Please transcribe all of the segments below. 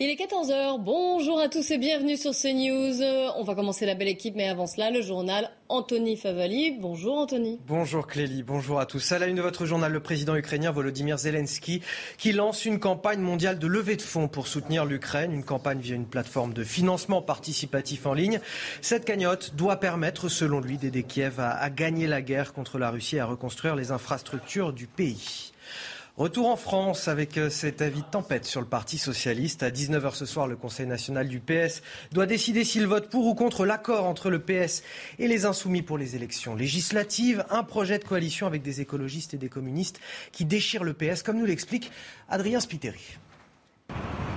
Il est 14h, bonjour à tous et bienvenue sur CNews. On va commencer la belle équipe, mais avant cela, le journal Anthony Favali. Bonjour Anthony. Bonjour Clélie, bonjour à tous. À la une de votre journal, le président ukrainien Volodymyr Zelensky qui lance une campagne mondiale de levée de fonds pour soutenir l'Ukraine, une campagne via une plateforme de financement participatif en ligne. Cette cagnotte doit permettre, selon lui, d'aider Kiev à, à gagner la guerre contre la Russie et à reconstruire les infrastructures du pays. Retour en France avec euh, cet avis de tempête sur le Parti socialiste. À 19h ce soir, le Conseil national du PS doit décider s'il vote pour ou contre l'accord entre le PS et les insoumis pour les élections législatives. Un projet de coalition avec des écologistes et des communistes qui déchire le PS, comme nous l'explique Adrien Spiteri.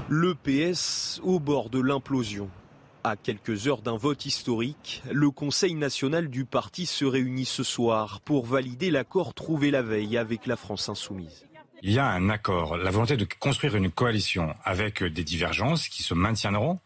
Le PS au bord de l'implosion. À quelques heures d'un vote historique, le Conseil national du parti se réunit ce soir pour valider l'accord trouvé la veille avec la France insoumise il y a un accord, la volonté de construire une coalition avec des divergences qui se maintiendront,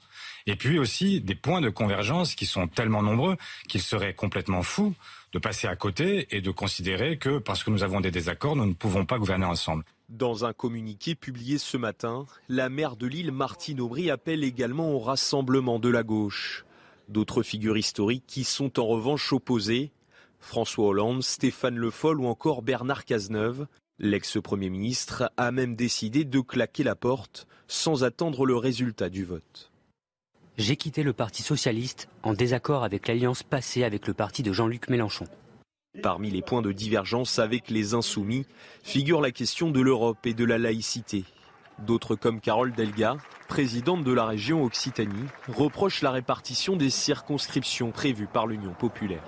et puis aussi des points de convergence qui sont tellement nombreux qu'il serait complètement fou de passer à côté et de considérer que parce que nous avons des désaccords, nous ne pouvons pas gouverner ensemble. Dans un communiqué publié ce matin, la maire de Lille, Martine Aubry, appelle également au rassemblement de la gauche. D'autres figures historiques qui sont en revanche opposées, François Hollande, Stéphane Le Foll ou encore Bernard Cazeneuve, L'ex-premier ministre a même décidé de claquer la porte sans attendre le résultat du vote. J'ai quitté le Parti socialiste en désaccord avec l'alliance passée avec le parti de Jean-Luc Mélenchon. Parmi les points de divergence avec les insoumis figure la question de l'Europe et de la laïcité. D'autres comme Carole Delga, présidente de la région Occitanie, reprochent la répartition des circonscriptions prévues par l'Union populaire.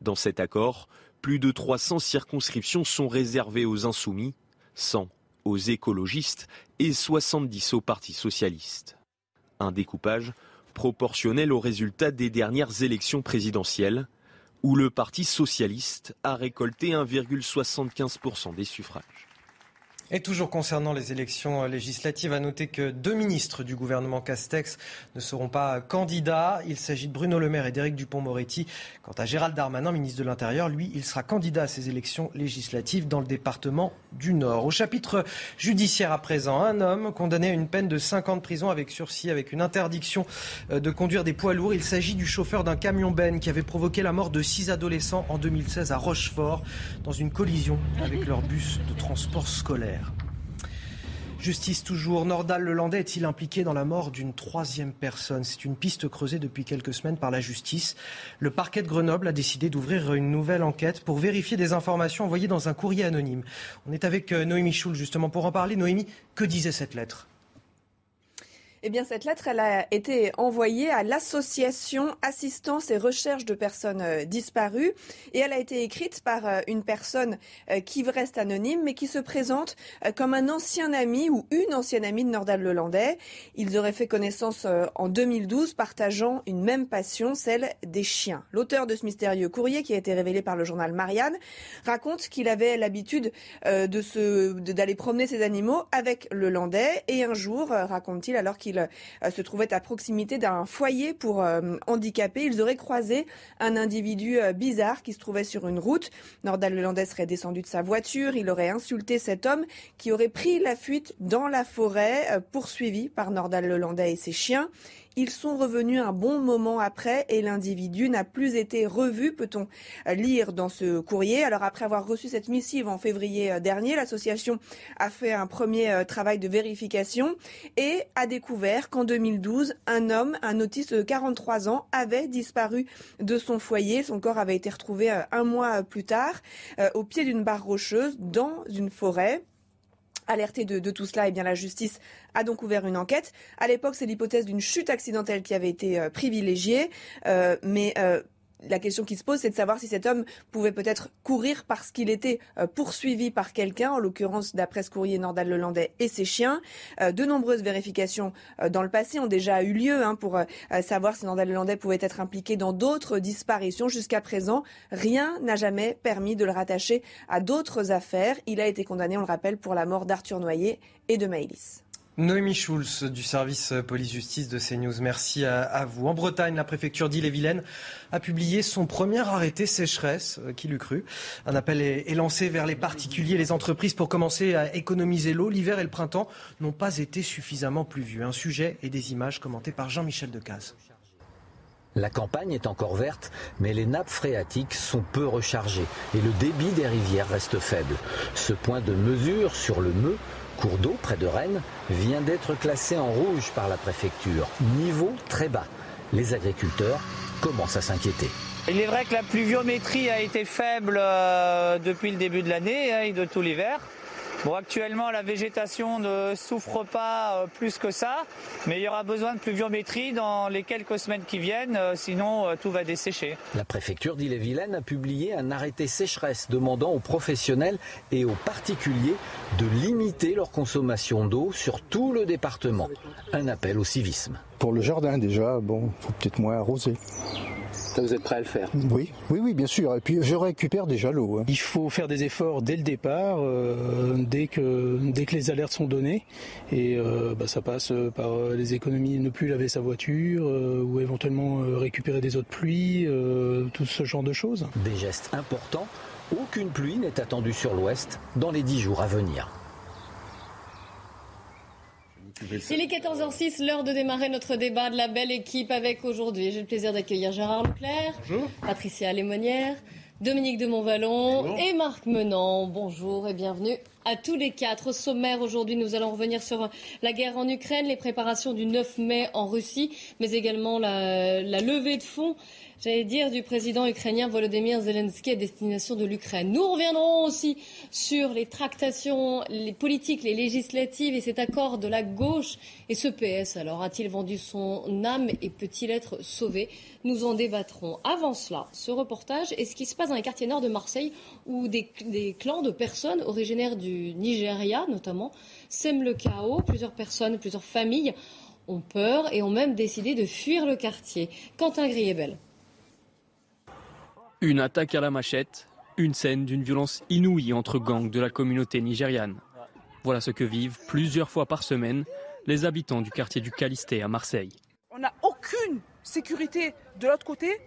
Dans cet accord, plus de 300 circonscriptions sont réservées aux insoumis, 100 aux écologistes et 70 au Parti socialiste. Un découpage proportionnel aux résultats des dernières élections présidentielles, où le Parti socialiste a récolté 1,75% des suffrages. Et toujours concernant les élections législatives, à noter que deux ministres du gouvernement Castex ne seront pas candidats. Il s'agit de Bruno Le Maire et d'Éric Dupont-Moretti. Quant à Gérald Darmanin, ministre de l'Intérieur, lui, il sera candidat à ces élections législatives dans le département du Nord. Au chapitre judiciaire à présent, un homme condamné à une peine de 5 ans de prison avec sursis, avec une interdiction euh, de conduire des poids lourds. Il s'agit du chauffeur d'un camion Ben qui avait provoqué la mort de six adolescents en 2016 à Rochefort dans une collision avec leur bus de transport scolaire. Justice toujours. Nordal Lelandais est-il impliqué dans la mort d'une troisième personne? C'est une piste creusée depuis quelques semaines par la justice. Le parquet de Grenoble a décidé d'ouvrir une nouvelle enquête pour vérifier des informations envoyées dans un courrier anonyme. On est avec euh, Noémie Schul justement pour en parler. Noémie, que disait cette lettre? Eh bien, cette lettre, elle a été envoyée à l'association Assistance et Recherche de personnes euh, disparues et elle a été écrite par euh, une personne euh, qui reste anonyme mais qui se présente comme un ancien ami ou une ancienne amie de Nordal Lelandais. Ils auraient fait connaissance en 2012 partageant une même passion, celle des chiens. L'auteur de ce mystérieux courrier qui a été révélé par le journal Marianne raconte qu'il avait l'habitude de d'aller promener ses animaux avec le Landais et un jour, raconte-t-il, alors qu'il euh, se trouvait à proximité d'un foyer pour euh, handicapés. Ils auraient croisé un individu euh, bizarre qui se trouvait sur une route. Nordal Lelandais serait descendu de sa voiture. Il aurait insulté cet homme qui aurait pris la fuite dans la forêt, poursuivi par Nordal Lelandais et ses chiens. Ils sont revenus un bon moment après et l'individu n'a plus été revu, peut-on lire dans ce courrier. Alors après avoir reçu cette missive en février euh, dernier, l'association a fait un premier euh, travail de vérification et a découvert qu'en 2012, un homme, un autiste de 43 ans, avait disparu de son foyer. Son corps avait été retrouvé euh, un mois plus tard au pied d'une barre rocheuse dans une forêt. Alerté de, tout cela, eh bien la justice a donc ouvert une enquête. À l'époque, c'est l'hypothèse d'une chute accidentelle qui avait été euh, privilégiée, euh, mais euh, la question qui se pose, c'est de savoir si cet homme pouvait peut-être courir parce qu'il était euh, poursuivi par quelqu'un, en l'occurrence d'après ce courrier Nordal Lelandais et ses chiens. Euh, de nombreuses vérifications euh, dans le passé ont déjà eu lieu hein, pour savoir si Nordal Lelandais pouvait être impliqué dans d'autres disparitions. Jusqu'à présent, rien n'a jamais permis de le rattacher à d'autres affaires. Il a été condamné, on le rappelle, pour la mort d'Arthur Noyer et de Maëlys. Noémie Schulz du service police-justice de CNews, merci à, vous. En Bretagne, la préfecture d'Ille-et-Vilaine a publié son premier arrêté sécheresse, euh, qui l'eût cru. Un appel est, lancé vers les particuliers et les entreprises pour commencer à économiser l'eau. L'hiver et le printemps n'ont pas été suffisamment pluvieux. Un sujet et des images commentées par Jean-Michel Decaze. La campagne est encore verte, mais les nappes phréatiques sont peu rechargées et le débit des rivières reste faible. Ce point de mesure sur le Meux cours d'eau près de Rennes vient d'être classé en rouge par la préfecture. Niveau très bas. Les agriculteurs commencent à s'inquiéter. Il est vrai que la pluviométrie a été faible euh, depuis le début de l'année hein, et de tout l'hiver. Bon, actuellement, la végétation ne souffre pas euh, plus que ça, mais il y aura besoin de pluviométrie dans les quelques semaines qui viennent, euh, sinon euh, tout va dessécher. La préfecture d'Ille-et-Vilaine a publié un arrêté sécheresse demandant aux professionnels et aux particuliers de limiter leur consommation d'eau sur tout le département. Un appel au civisme. Pour le jardin déjà, bon, faut peut-être moins arroser vous êtes prêt à le faire Oui, oui, oui, bien sûr. Et puis je récupère déjà l'eau. Hein. Il faut faire des efforts dès le départ, euh, dès que dès que les alertes sont données, et euh, bah, ça passe par euh, les économies, ne plus laver sa voiture, ou éventuellement récupérer des eaux de pluie, tout ce genre de choses. Des gestes importants. Aucune pluie n'est attendue sur l'Ouest dans les dix jours à venir. Il est 14h06, l'heure de démarrer notre débat de la belle équipe avec aujourd'hui. J'ai le plaisir d'accueillir Gérard Leclerc, Patricia Lémonière, Dominique de Montvalon et Marc Menant. Bonjour et bienvenue à tous les quatre. Au sommaire aujourd'hui, nous allons revenir sur la guerre en Ukraine, les préparations du 9 mai en Russie, mais également la, levée de fonds j'allais dire, du président ukrainien Volodymyr Zelensky à destination de l'Ukraine. Nous reviendrons aussi sur les tractations, les politiques, les législatives et cet accord de la gauche et ce PS. Alors, a-t-il vendu son âme et peut-il être sauvé? Nous en débattrons. Avant cela, ce reportage est ce qui se passe dans les quartiers nord de Marseille où des, des clans de personnes originaires du Nigeria, notamment, sèment le chaos. Plusieurs personnes, plusieurs familles ont peur et ont même décidé de fuir le quartier. Quentin Griebel. Une attaque à la machette, une scène d'une violence inouïe entre gangs de la communauté nigériane. Voilà ce que vivent plusieurs fois par semaine les habitants du quartier du Calisté à Marseille. On n'a aucune sécurité de l'autre côté.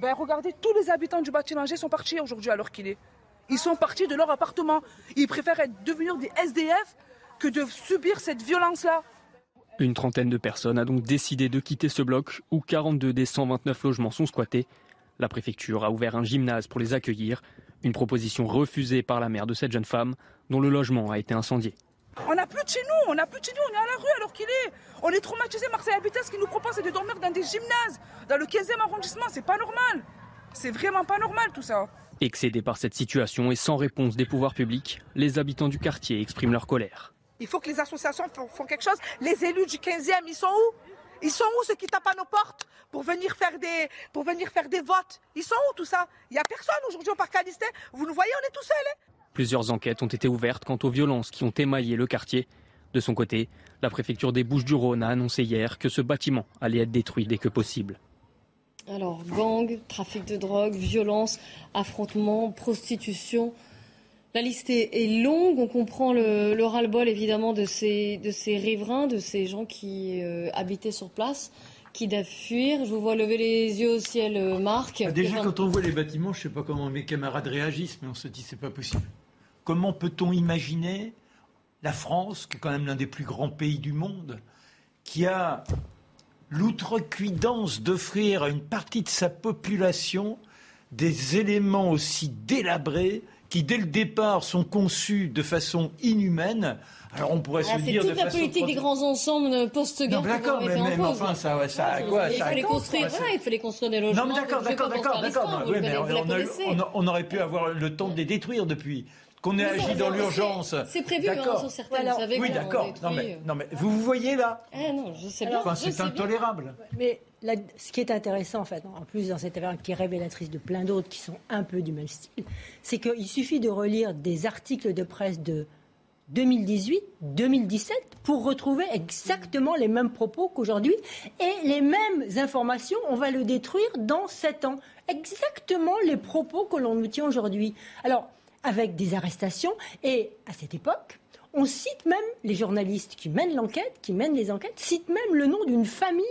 Ben, regardez, tous les habitants du bâtiment G sont partis aujourd'hui alors qu'il est. Ils sont partis de leur appartement. Ils préfèrent devenir des SDF que de subir cette violence-là. Une trentaine de personnes a donc décidé de quitter ce bloc où 42 des 129 logements sont squattés la préfecture a ouvert un gymnase pour les accueillir, une proposition refusée par la mère de cette jeune femme dont le logement a été incendié. On n'a plus de chez nous, on n'a plus de chez nous, on est à la rue alors qu'il est. On est traumatisé. Marseille Habitat, ce qu'il nous propose, c'est de dormir dans des gymnases, dans le 15e arrondissement. C'est pas normal. C'est vraiment pas normal tout ça. Excédés par cette situation et sans réponse des pouvoirs publics, les habitants du quartier expriment leur colère. Il faut que les associations font quelque chose. Les élus du 15e, ils sont où? Ils sont où ceux qui tapent à nos portes pour venir faire des, pour venir faire des votes? Ils sont où tout ça? Il n'y a personne aujourd'hui au parc Calistet. Vous nous voyez, on est tout seuls. Hein? Plusieurs enquêtes ont été ouvertes quant aux violences qui ont émaillé le quartier. De son côté, la préfecture des Bouches-du-Rhône a annoncé hier que ce bâtiment allait être détruit dès que possible. Alors, gang, trafic de drogue, violence, affrontements, prostitution. La liste est, longue. On comprend le, ras-le-bol évidemment de ces, de ces riverains, de ces gens qui euh, habitaient sur place, qui doivent fuir. Je vous vois lever les yeux au ciel, euh, Marc. Ah, déjà, quand on voit les bâtiments, je ne sais pas comment mes camarades réagissent, mais on se dit c'est pas possible. Comment peut-on imaginer la France, qui est quand même l'un des plus grands pays du monde, qui a l'outrecuidance d'offrir à une partie de sa population des éléments aussi délabrés qui, dès le départ, sont conçus de façon inhumaine. Alors on pourrait ah, se dire toute la politique des grands ensembles post-guerre. D'accord, mais, mais, enfin, ça, ça a quoi il, fallait construire, il fallait construire des logements. Non, mais d'accord, d'accord, d'accord, mais on, aurait pu avoir le temps de les détruire depuis qu'on ait agi dans l'urgence. C'est prévu, hein, sur certaines. Vous savez oui, d'accord. Non, mais, non, mais vous vous voyez là eh Non, je sais bien. c'est intolérable. Mais ce qui est intéressant, en fait, en plus dans cette affaire qui est révélatrice de plein d'autres qui sont un peu du même style, c'est qu'il suffit de relire des articles de presse de 2018, 2017 pour retrouver exactement les mêmes propos qu'aujourd'hui et les mêmes informations. On va le détruire dans sept ans. Exactement les propos que l'on nous tient aujourd'hui. Alors, avec des arrestations et à cette époque, on cite même, les journalistes qui mènent l'enquête, qui mènent les enquêtes, citent même le nom d'une famille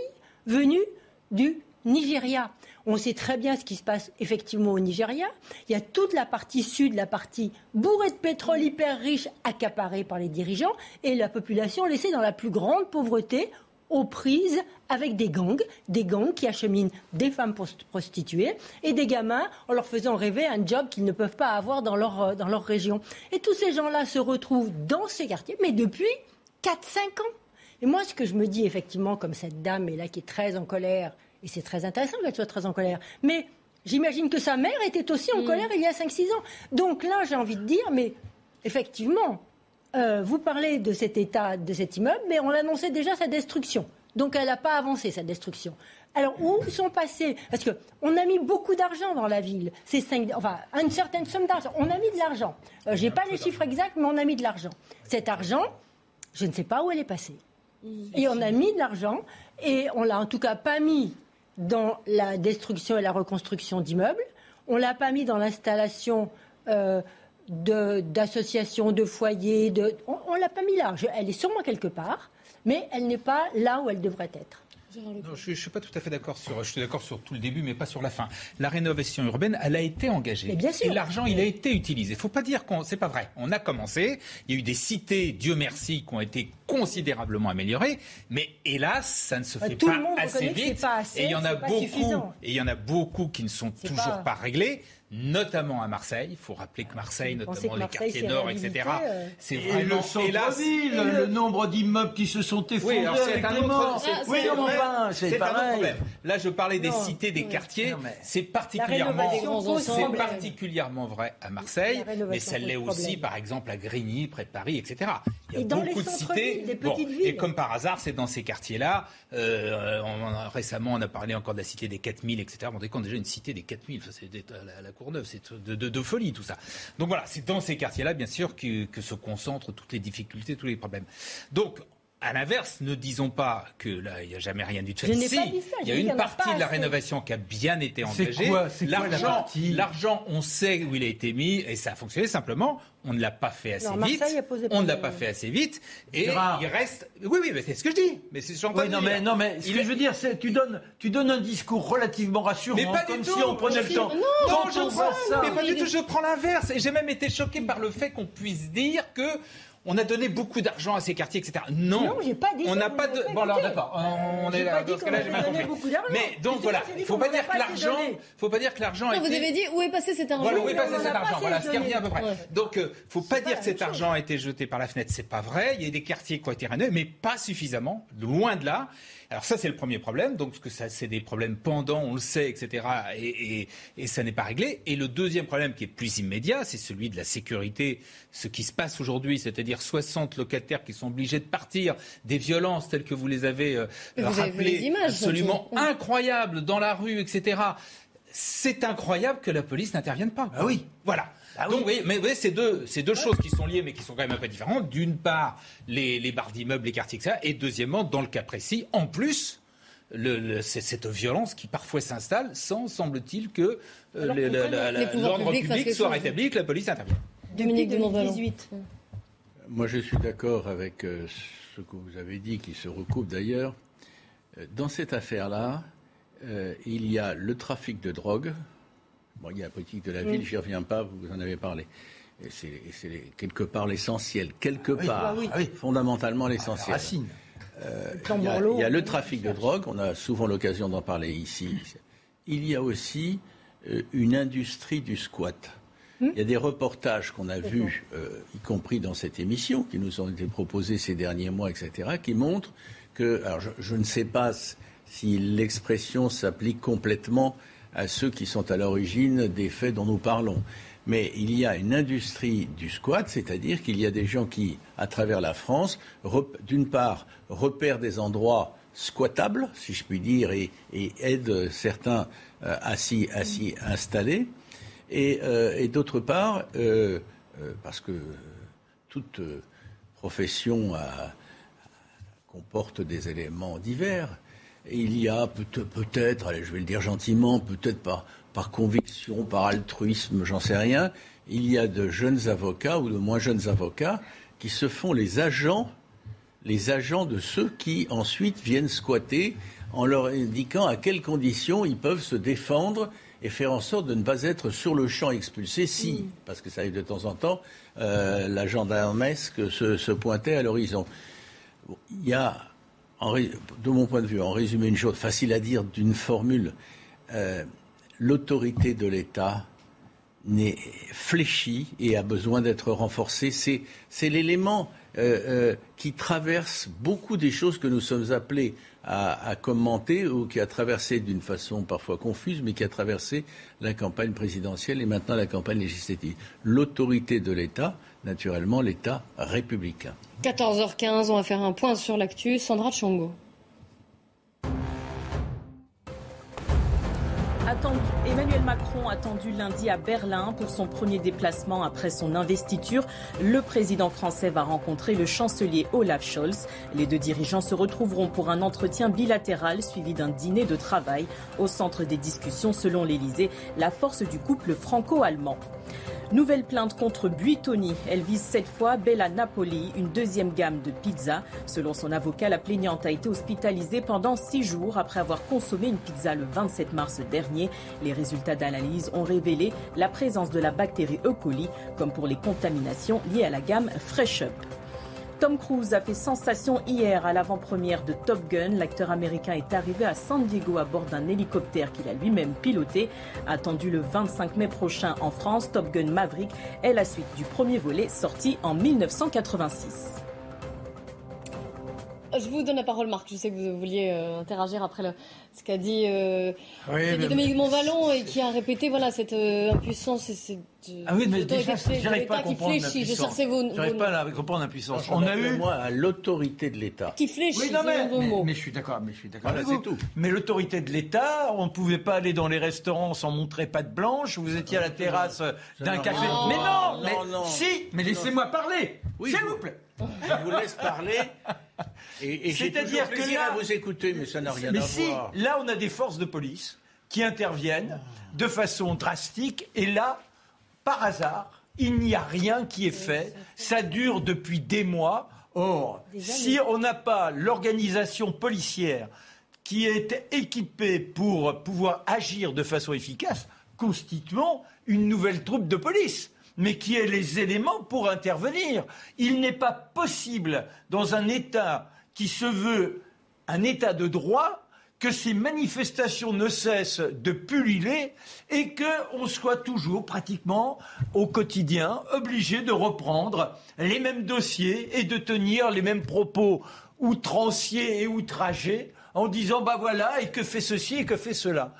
venue du Nigeria. On sait très bien ce qui se passe effectivement au Nigeria. Il y a toute la partie sud, la partie bourrée de pétrole hyper riche, accaparée par les dirigeants, et la population laissée dans la plus grande pauvreté, aux prises avec des gangs, des gangs qui acheminent des femmes prostituées et des gamins en leur faisant rêver un job qu'ils ne peuvent pas avoir dans leur, euh, dans leur région. Et tous ces gens-là se retrouvent dans ces quartiers, mais depuis 4-5 ans. Et moi, ce que je me dis effectivement, comme cette dame est là qui est très en colère, et c'est très intéressant qu'elle soit très en colère. Mais j'imagine que sa mère était aussi en mm. colère il y a 5-6 ans. Donc là, j'ai envie de dire, mais effectivement, euh, vous parlez de cet état, de cet immeuble, mais on annonçait déjà sa destruction. Donc elle n'a pas avancé, sa destruction. Alors, où sont passés? Parce qu'on a mis beaucoup d'argent dans la ville. Enfin, une certaine somme d'argent. On a mis de l'argent. Euh, je n'ai pas les chiffres exacts, mais on a mis de l'argent. Cet argent, je ne sais pas où elle est passée. Et on a mis de l'argent, et on l'a en tout cas pas mis dans la destruction et la reconstruction d'immeubles. On l'a pas mis dans l'installation euh, d'associations, de, foyers. De... On ne l'a pas mis là. elle est sûrement quelque part, mais elle n'est pas là où elle devrait être je ne suis pas tout à fait d'accord sur. Je suis d'accord sur tout le début, mais pas sur la fin. La rénovation urbaine, elle a été engagée. bien sûr. Et l'argent, il a été utilisé. Il ne faut pas dire qu'on. C'est pas vrai. On a commencé. Il y a eu des cités, Dieu merci, qui ont été considérablement améliorées. Mais hélas, ça ne se bah, fait pas assez vite. et il y en a beaucoup. Et il y en a beaucoup qui ne sont toujours pas réglés notamment à Marseille. Il faut rappeler que Marseille, notamment les quartiers nord, etc. Euh. C'est vraiment le centre-ville, le... nombre d'immeubles qui se sont effondrés. Oui, c'est un autre, oui, c'est problème. Là, je parlais des cités, des quartiers. C'est particulièrement, c'est particulièrement vrai à Marseille, mais ça l'est aussi, par exemple, à Grigny, près de Paris, etc. Il y a beaucoup de cités. et comme par hasard, c'est dans ces quartiers-là. Euh, récemment, on a parlé encore de la cité des 4000, etc. On vous déjà une cité des 4000, c'est la Courneuve. C'est de, folie tout ça. Donc voilà, c'est dans ces quartiers-là, bien sûr, que, se concentrent toutes les difficultés, tous les problèmes. Donc à l'inverse, ne disons pas que là, il n'y a jamais rien du tout. Si, il y a une partie de la rénovation qui a bien été engagée. L'argent, l'argent, on sait où il a été mis et ça a fonctionné. Simplement, on ne l'a pas fait assez vite. On ne l'a pas fait assez vite et il reste. Oui, oui, mais c'est ce que je dis. Mais c'est ce oui, non, mais non, mais ce que je veux dire, c'est tu donnes, tu donnes un discours relativement rassurant, mais pas comme si on prenait le temps. Non, je prends, ça, mais pas du tout. Je prends l'inverse et j'ai même été choqué par le fait qu'on puisse dire que on a donné beaucoup d'argent à ces quartiers, etc. Non, non j'ai pas dit on n'a pas de. Bon alors d'accord, on, est là. Dans ce cas-là, j'ai mal compris. Mais donc voilà, il faut pas dire que l'argent, faut pas dire que l'argent. Vous avez dit où est passé cet argent Voilà, où est passé cet argent Voilà, ce qui revient à peu près. Donc, euh, faut pas dire que cet argent a été jeté par la fenêtre. C'est pas vrai. Il y a des quartiers qui ont été rénovés, mais pas suffisamment. Loin de là. Alors ça, c'est le premier problème. Donc, que ça, c'est des problèmes pendant, on le sait, etc. Et, et, ça n'est pas réglé. Et le deuxième problème, qui est plus immédiat, c'est celui de la sécurité. Ce qui se passe aujourd'hui, c'est-à-dire 60 locataires qui sont obligés de partir, des violences telles que vous les avez euh, rappelées, absolument incroyables dans la rue, etc. C'est incroyable que la police n'intervienne pas. Ah oui, voilà. Ah Donc, oui. mais, c'est deux, deux choses qui sont liées, mais qui sont quand même un peu différentes. D'une part, les, les barres d'immeubles, les quartiers, etc. Et deuxièmement, dans le cas précis, en plus, le, cette violence qui parfois s'installe sans, semble-t-il, que euh, l'ordre public soit rétabli, que la police intervienne. Dominique de 2018. Moi, je suis d'accord avec euh, ce que vous avez dit, qui se recoupe d'ailleurs. Euh, dans cette affaire-là, il y a le trafic de drogue, Bon, il y a la politique de la ville, je n'y reviens pas, vous en avez parlé. C'est quelque part l'essentiel, quelque ah part, bah ah fondamentalement l'essentiel. Euh, il, y a le trafic de drogue, on a souvent l'occasion d'en parler ici. Il y a aussi euh, une industrie du squat. Hmm il y a des reportages qu'on a vus, euh, y compris dans cette émission, qui nous ont été proposés ces derniers mois, etc., qui montrent que, alors je ne sais pas si l'expression s'applique complètement à ceux qui sont à l'origine des faits dont nous parlons. Mais il y a une industrie du squat, c'est-à-dire qu'il y a des gens qui, à travers la France, d'une part, repèrent des endroits squattables, si je puis dire, et, aident certains euh, à s'y installer. Et, euh, d'autre part, euh, parce que toute profession comporte des éléments divers, il y a peut-être, allez, je vais le dire gentiment, peut-être par, par conviction, par altruisme, j'en sais rien, il y a de jeunes avocats ou de moins jeunes avocats qui se font les agents, les agents de ceux qui ensuite viennent squatter en leur indiquant à quelles conditions ils peuvent se défendre et faire en sorte de ne pas être sur le champ expulsé si, parce que ça arrive de temps en temps, euh, la gendarmesque se, se pointait à l'horizon. Il y a, de mon point de vue, en résumé une chose facile à dire d'une formule, euh, l'autorité de l'État n'est fléchie et a besoin d'être renforcée. C'est l'élément euh, euh, qui traverse beaucoup des choses que nous sommes appelés à, commenter ou qui a traversé d'une façon parfois confuse, mais qui a traversé la campagne présidentielle et maintenant la campagne législative. L'autorité de l'État, naturellement l'État républicain. 14h15, on va faire un point sur l'actu. Sandra Chongo. Emmanuel Macron attendu lundi à Berlin pour son premier déplacement après son investiture. Le président français va rencontrer le chancelier Olaf Scholz. Les deux dirigeants se retrouveront pour un entretien bilatéral suivi d'un dîner de travail. Au centre des discussions, selon l'Elysée, la force du couple franco-allemand. Nouvelle plainte contre Buitoni. Elle vise cette fois Bella Napoli, une deuxième gamme de pizza. Selon son avocat, la plaignante a été hospitalisée pendant six jours après avoir consommé une pizza le 27 mars dernier. Les résultats d'analyse ont révélé la présence de la bactérie E. coli, comme pour les contaminations liées à la gamme Fresh Up. Tom Cruise a fait sensation hier à l'avant-première de Top Gun. L'acteur américain est arrivé à San Diego à bord d'un hélicoptère qu'il a lui-même piloté. Attendu le 25 mai prochain en France, Top Gun Maverick est la suite du premier volet sorti en 1986. Je vous donne la parole, Marc. Je sais que vous vouliez euh, interagir après ce qu'a dit, euh, Dominique Montvalon et qui a répété voilà, cette euh, impuissance et cette. ah oui, mais déjà, j'arrive pas à comprendre l'impuissance. J'arrive pas à comprendre l'impuissance. On a eu. Moi, à l'autorité de l'État. Qui fléchit, oui, non, mais, vos mots. Mais je suis d'accord, mais je suis d'accord. c'est tout. Mais l'autorité de l'État, on ne pouvait pas aller dans les restaurants sans montrer patte blanche. Vous étiez à la terrasse d'un café. Mais non, mais si, mais laissez-moi parler, s'il vous plaît. Je vous laisse parler. Et, C'est-à-dire que là, à vous écouter, mais ça n'a rien mais à si, voir. Là, on a des forces de police qui interviennent de façon drastique, et là, par hasard, il n'y a rien qui est fait. Ça dure depuis des mois. Or, si on n'a pas l'organisation policière qui est équipée pour pouvoir agir de façon efficace, constituons une nouvelle troupe de police mais qui ait les éléments pour intervenir. Il n'est pas possible, dans un État qui se veut un État de droit, que ces manifestations ne cessent de pulluler et qu'on soit toujours pratiquement au quotidien obligé de reprendre les mêmes dossiers et de tenir les mêmes propos outranciers et outragés en disant bah voilà et que fait ceci et que fait cela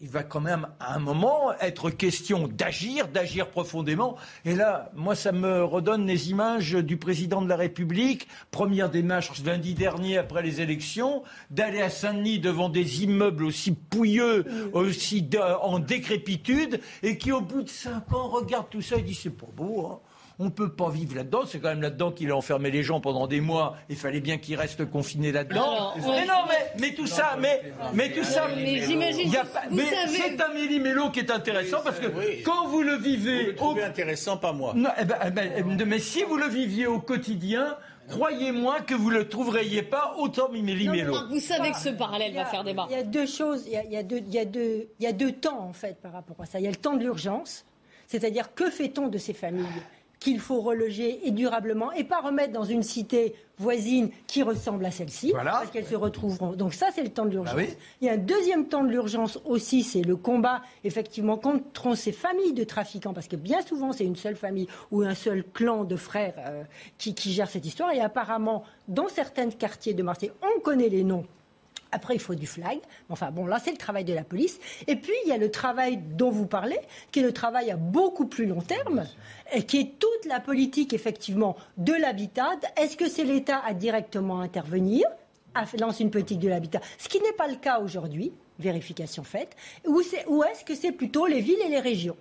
il va quand même à un moment être question d'agir, d'agir profondément. Et là, moi, ça me redonne les images du président de la République, première démarche lundi dernier après les élections, d'aller à Saint-Denis devant des immeubles aussi pouilleux, aussi en décrépitude, et qui au bout de cinq ans regarde tout ça et dit c'est pas beau. Hein. On ne peut pas vivre là-dedans. C'est quand même là-dedans qu'il a enfermé les gens pendant des mois. Il fallait bien qu'ils restent confinés là-dedans. Mais non, mais, mais tout ça, mais, mais tout ça. Mais j'imagine. C'est un méli-mélo qui est intéressant parce que quand vous le vivez. Vous le intéressant, pas moi. Non, eh ben, eh ben, mais si vous le viviez au quotidien, croyez-moi que vous ne le trouveriez pas autant méli-mélo. Vous savez que ce parallèle va faire débat. Il y a deux choses, il y a, il y a deux, il y a deux, il y a deux temps en fait par rapport à ça. Il y a le temps de l'urgence, c'est-à-dire que fait-on de ces familles? Qu'il faut reloger et durablement et pas remettre dans une cité voisine qui ressemble à celle-ci parce qu'elles se retrouveront. Donc ça, c'est le temps de l'urgence. Ah Il y a un deuxième temps de l'urgence aussi, c'est le combat effectivement contre ces familles de trafiquants parce que bien souvent, c'est une seule famille ou un seul clan de frères euh, qui, qui gère cette histoire et apparemment, dans certains quartiers de Marseille, on connaît les noms après, il faut du flag. Enfin, bon, là, c'est le travail de la police. Et puis, il y a le travail dont vous parlez, qui est le travail à beaucoup plus long terme, qui est toute la politique, effectivement, de l'habitat. Est-ce que c'est l'État à directement intervenir, à lancer une politique de l'habitat? Ce qui n'est pas le cas aujourd'hui, vérification faite. Ou est-ce que c'est plutôt les villes et les régions?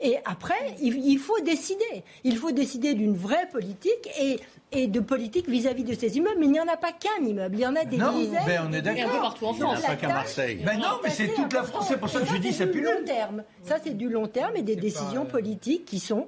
Et après, il, faut décider. Il faut décider d'une vraie politique et, et de politique vis-à-vis de ces immeubles. Mais il n'y en a pas qu'un immeuble. Il y en a des non, dizaines. Ben on est d'accord. Partout en France. Pas qu'à Marseille. Ben non, mais c'est toute la France. C'est pour ça que je dis c'est plus long terme. Ça, c'est du long terme et des décisions politiques qui sont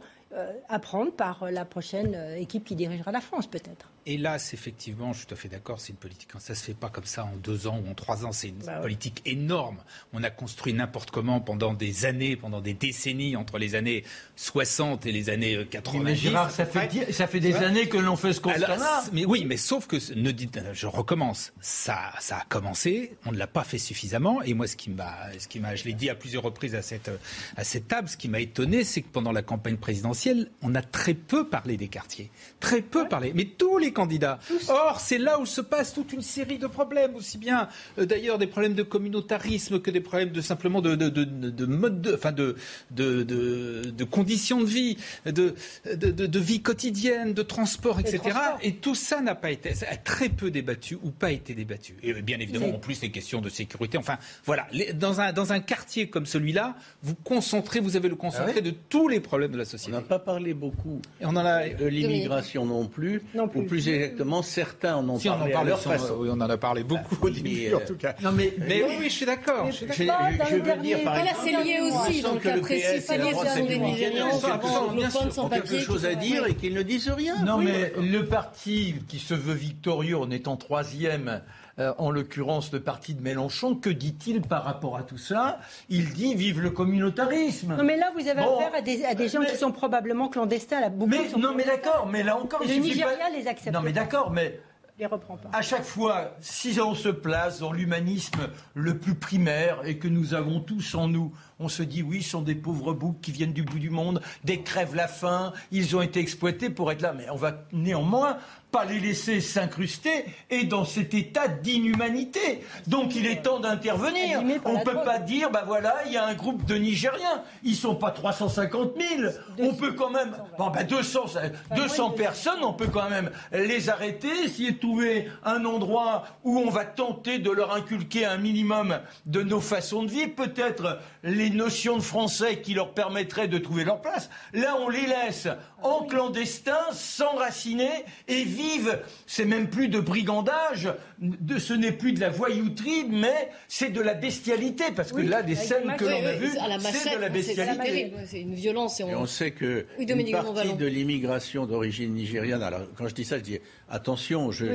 apprendre par la prochaine équipe qui dirigera la France, peut-être. Hélas, effectivement, je suis tout à fait d'accord, c'est une politique. Ça ne se fait pas comme ça en deux ans ou en trois ans. C'est une bah politique énorme. On a construit n'importe comment pendant des années, pendant des décennies, entre les années 60 et les années 90. Mais Gérard, ça fait, ça fait des années que l'on fait ce constat Mais oui, mais sauf que, ne dites, je recommence, ça, ça a commencé, on ne l'a pas fait suffisamment. Et moi, ce qui m'a, ce qui m'a, je l'ai dit à plusieurs reprises à cette, à cette table, ce qui m'a étonné, c'est que pendant la campagne présidentielle, on a très peu parlé des quartiers. Très peu parlé. Mais tous les candidats. Or, c'est là où se passe toute une série de problèmes, aussi bien euh, d'ailleurs des problèmes de communautarisme que des problèmes de simplement de, de, de, de mode, de, enfin de, de, de, conditions de vie, de, de, vie quotidienne, de transport, etc. Et tout ça n'a pas été, a très peu débattu ou pas été débattu. Et bien évidemment, en plus, les questions de sécurité. Enfin, voilà, dans, un, dans un quartier comme celui-là, vous concentrez, vous avez le concentré ah de tous les problèmes de la société. On n'a pas parlé beaucoup et on en a... de l'immigration non plus, non plus, ou plus exactement, certains en ont parlé on en à leur façon. Oui, on en a parlé beaucoup au début, en tout cas. Non, mais, mais oui, oui, je suis d'accord. Je, je, je, veux dire, par exemple, c'est lié aussi, dans le cas précis, pas lié sur des Nigérians, ont quelque chose à dire et qu'ils ne disent rien. Non, mais le parti qui se veut victorieux en étant troisième euh, en l'occurrence le parti de Mélenchon, que dit-il par rapport à tout ça? Il dit vive le communautarisme. Non mais là vous avez affaire à des, à des gens qui sont probablement clandestins. Là, beaucoup mais, non mais d'accord, mais là encore... Le Nigeria les accepte. Non mais d'accord, mais les reprend pas. À chaque fois, si on se place dans l'humanisme le plus primaire et que nous avons tous en nous, on se dit oui, ce sont des pauvres boucs qui viennent du bout du monde, des crèves la faim, ils ont été exploités pour être là. Mais on va néanmoins pas les laisser s'incruster et dans cet état d'inhumanité. Donc il est temps d'intervenir. On ne peut pas dire, ben voilà, il y a un groupe de Nigériens. Ils sont pas 350 000. On peut quand même, bon, ben 200, 200 personnes, on peut quand même les arrêter, essayer de trouver un endroit où on va tenter de leur inculquer un minimum de nos façons de vivre, peut-être les notions de français qui leur permettraient de trouver leur place. Là, on les laisse en clandestin, s'enraciner et vivent. C'est même plus de brigandage, de, ce n'est plus de la voyouterie, mais c'est de la bestialité. Parce que là, des scènes que l'on a vues, c'est de la bestialité. C'est une violence. Et on, sait que une partie de l'immigration d'origine nigériane, alors quand je dis ça, je dis attention, je,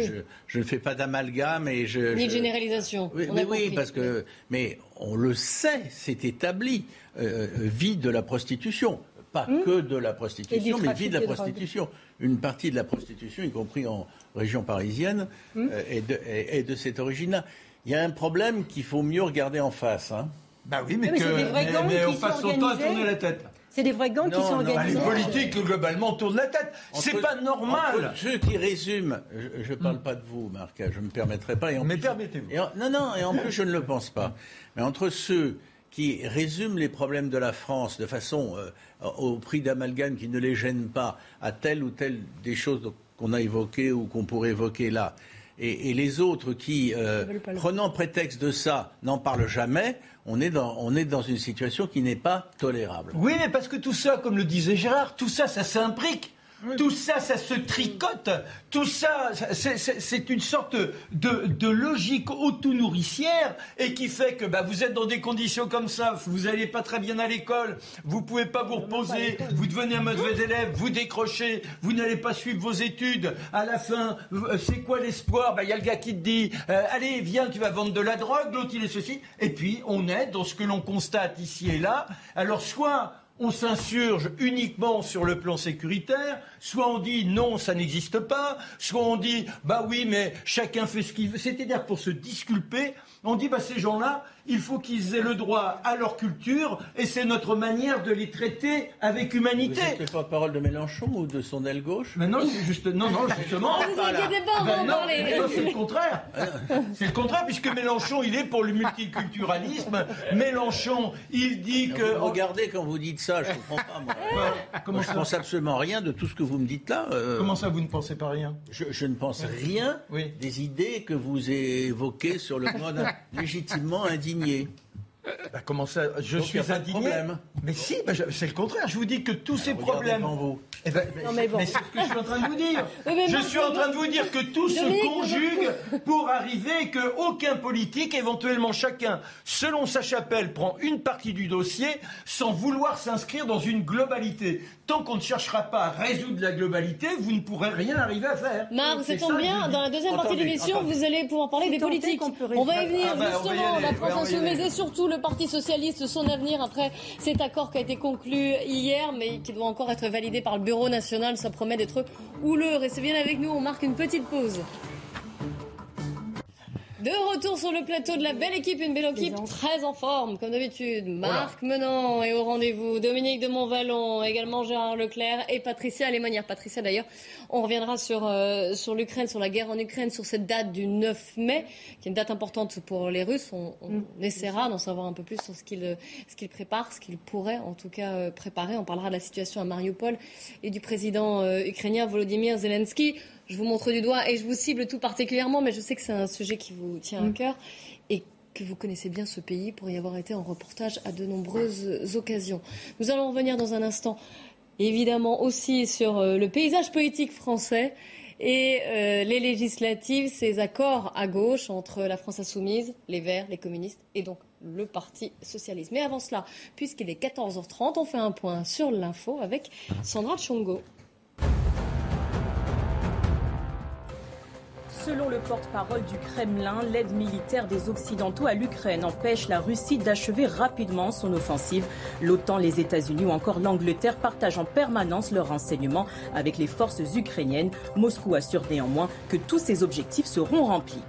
je, ne fais pas d'amalgame et je... Ni de généralisation. Oui, oui, parce que... Mais on le sait, c'est établi, euh, euh vie de la prostitution pas hmm que de la prostitution, mais vit de la prostitution. Une partie de la prostitution, y compris en région parisienne, hmm euh, est, de, cette origine-là. Il y a un problème qu'il faut mieux regarder en face. Hein. Bah oui, mais, mais, on passe son temps à tourner la tête. C'est des vrais gangs qui sont organisés. les politiques, globalement, tournent la tête. C'est pas normal. ceux qui résument, je ne parle pas de vous, Marc, je ne me permettrai pas. mais permettez-vous. Non, non, et en plus, je ne le pense pas. Mais entre ceux qui résument les problèmes de la France de façon euh, au prix d'amalgame qui ne les gêne pas à telle ou telle des choses qu'on a évoquées ou qu'on pourrait évoquer là, et, les autres qui, euh, prenant prétexte de ça, n'en parlent jamais, on est, dans, on est dans une situation qui n'est pas tolérable. Oui, mais parce que tout ça, comme le disait Gérard, tout ça, ça s'imbrique tout ça, ça se tricote. Tout ça, c'est une sorte de, logique auto-nourricière et qui fait que bah, vous êtes dans des conditions comme ça, vous n'allez pas très bien à l'école, vous pouvez pas vous reposer, vous devenez un mauvais élève, vous décrochez, vous n'allez pas suivre vos études. À la fin, euh, c'est quoi l'espoir? Bah, Il y a le gars qui te dit euh, Allez, viens, tu vas vendre de la drogue, l'autre il est ceci. Et puis, on est dans ce que l'on constate ici et là. Alors, soit on s'insurge uniquement sur le plan sécuritaire, soit on dit non, ça n'existe pas, soit on dit bah oui, mais chacun fait ce qu'il veut. C'est-à-dire pour se disculper, on dit bah ces gens-là, il faut qu'ils aient le droit à leur culture et c'est notre manière de les traiter avec humanité. Vous êtes porte-parole de Mélenchon ou de son aile gauche Mais non, c'est juste non non justement. Vous inquiétez pas, on va en ben parler. c'est le contraire. C'est le contraire puisque Mélenchon, il est pour le multiculturalisme. Mélenchon, il dit que regardez quand vous dites ça, je comprends pas moi. Comment je pense absolument rien de tout ce que vous me dites là. Euh. Comment ça, vous ne pensez pas rien? Je, ne pense rien des idées que vous évoquez sur le mode légitimement indigné. Bah, comment ça Je suis indigné. Mais si, bah, c'est le contraire. Je vous dis que tous ces problèmes, Eh ben, mais, c'est ce que je suis en train de vous dire. je suis en train de vous dire que tout se conjugue pour arriver qu'aucun politique, éventuellement chacun, selon sa chapelle, prend une partie du dossier sans vouloir s'inscrire dans une globalité. Tant qu'on ne cherchera pas à résoudre la globalité, vous ne pourrez rien arriver à faire. Marc, ça tombe bien. Dans la deuxième partie de l'émission, vous allez pouvoir parler des politiques. On, va y venir ah bah, justement. la France Insoumise et surtout le Parti Socialiste, son avenir après cet accord qui a été conclu hier, mais qui doit encore être validé par le Bureau national. Ça promet d'être houleux. Restez bien avec nous. On marque une petite pause. De retour sur le plateau de la belle équipe, une belle équipe très en forme, comme d'habitude. Marc Menant est au rendez-vous, Dominique de Montvalon, également Gérard Leclerc et Patricia Lémonière. Patricia, d'ailleurs, on reviendra sur, euh, sur l'Ukraine, sur la guerre en Ukraine, sur cette date du 9 mai, qui est une date importante pour les Russes. On, mm. essaiera d'en savoir un peu plus sur ce qu'ils ce préparent, ce qu'ils pourraient en tout cas euh, préparer. On parlera de la situation à Mariupol et du président euh, ukrainien Volodymyr Zelensky je vous montre du doigt et je vous cible tout particulièrement, mais je sais que c'est un sujet qui vous tient à mm. cœur et que vous connaissez bien ce pays pour y avoir été en reportage à de nombreuses occasions. Nous allons revenir dans un instant, évidemment aussi sur euh, le paysage politique français et euh, les législatives, ces accords à gauche entre la France insoumise, les Verts, les communistes et donc le Parti socialiste. Mais avant cela, puisqu'il est 14h30, on fait un point sur l'info avec Sandra Chongo. Selon le porte-parole du Kremlin, l'aide militaire des Occidentaux à l'Ukraine empêche la Russie d'achever rapidement son offensive. L'OTAN, les États-Unis ou encore l'Angleterre partagent en permanence leurs renseignements avec les forces ukrainiennes. Moscou assure néanmoins que tous ces objectifs seront remplis.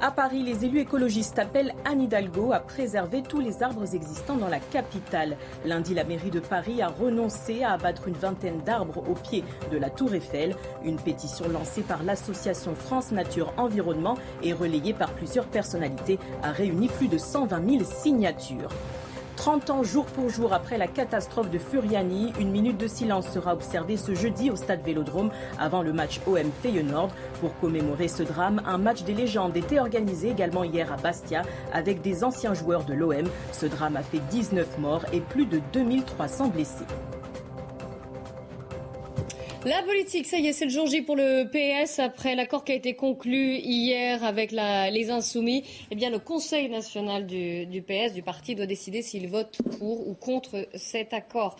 À Paris, les élus écologistes appellent Anne Hidalgo à préserver tous les arbres existants dans la capitale. Lundi, la mairie de Paris a renoncé à abattre une vingtaine d'arbres au pied de la Tour Eiffel. Une pétition lancée par l'association France Nature Environnement et relayée par plusieurs personnalités a réuni plus de 120 000 signatures. 30 ans jour pour jour après la catastrophe de Furiani, une minute de silence sera observée ce jeudi au stade Vélodrome avant le match OM Feyenoord. Pour commémorer ce drame, un match des légendes était organisé également hier à Bastia avec des anciens joueurs de l'OM. Ce drame a fait 19 morts et plus de 2300 blessés. La politique, ça y est, c'est le jour J pour le PS. Après l'accord qui a été conclu hier avec les Insoumis, eh bien, le Conseil national du, PS, du parti, doit décider s'il vote pour ou contre cet accord.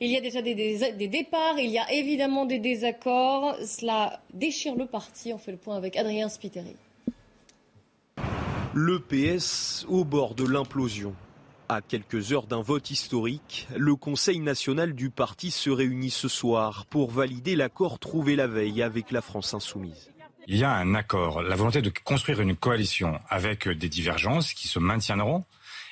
Il y a déjà des, des, départs, il y a évidemment des désaccords. Cela déchire le parti. On fait le point avec Adrien Spiteri. Le PS au bord de l'implosion. À quelques heures d'un vote historique, le Conseil national du parti se réunit ce soir pour valider l'accord trouvé la veille avec la France insoumise. Il y a un accord, la volonté de construire une coalition avec des divergences qui se maintiendront,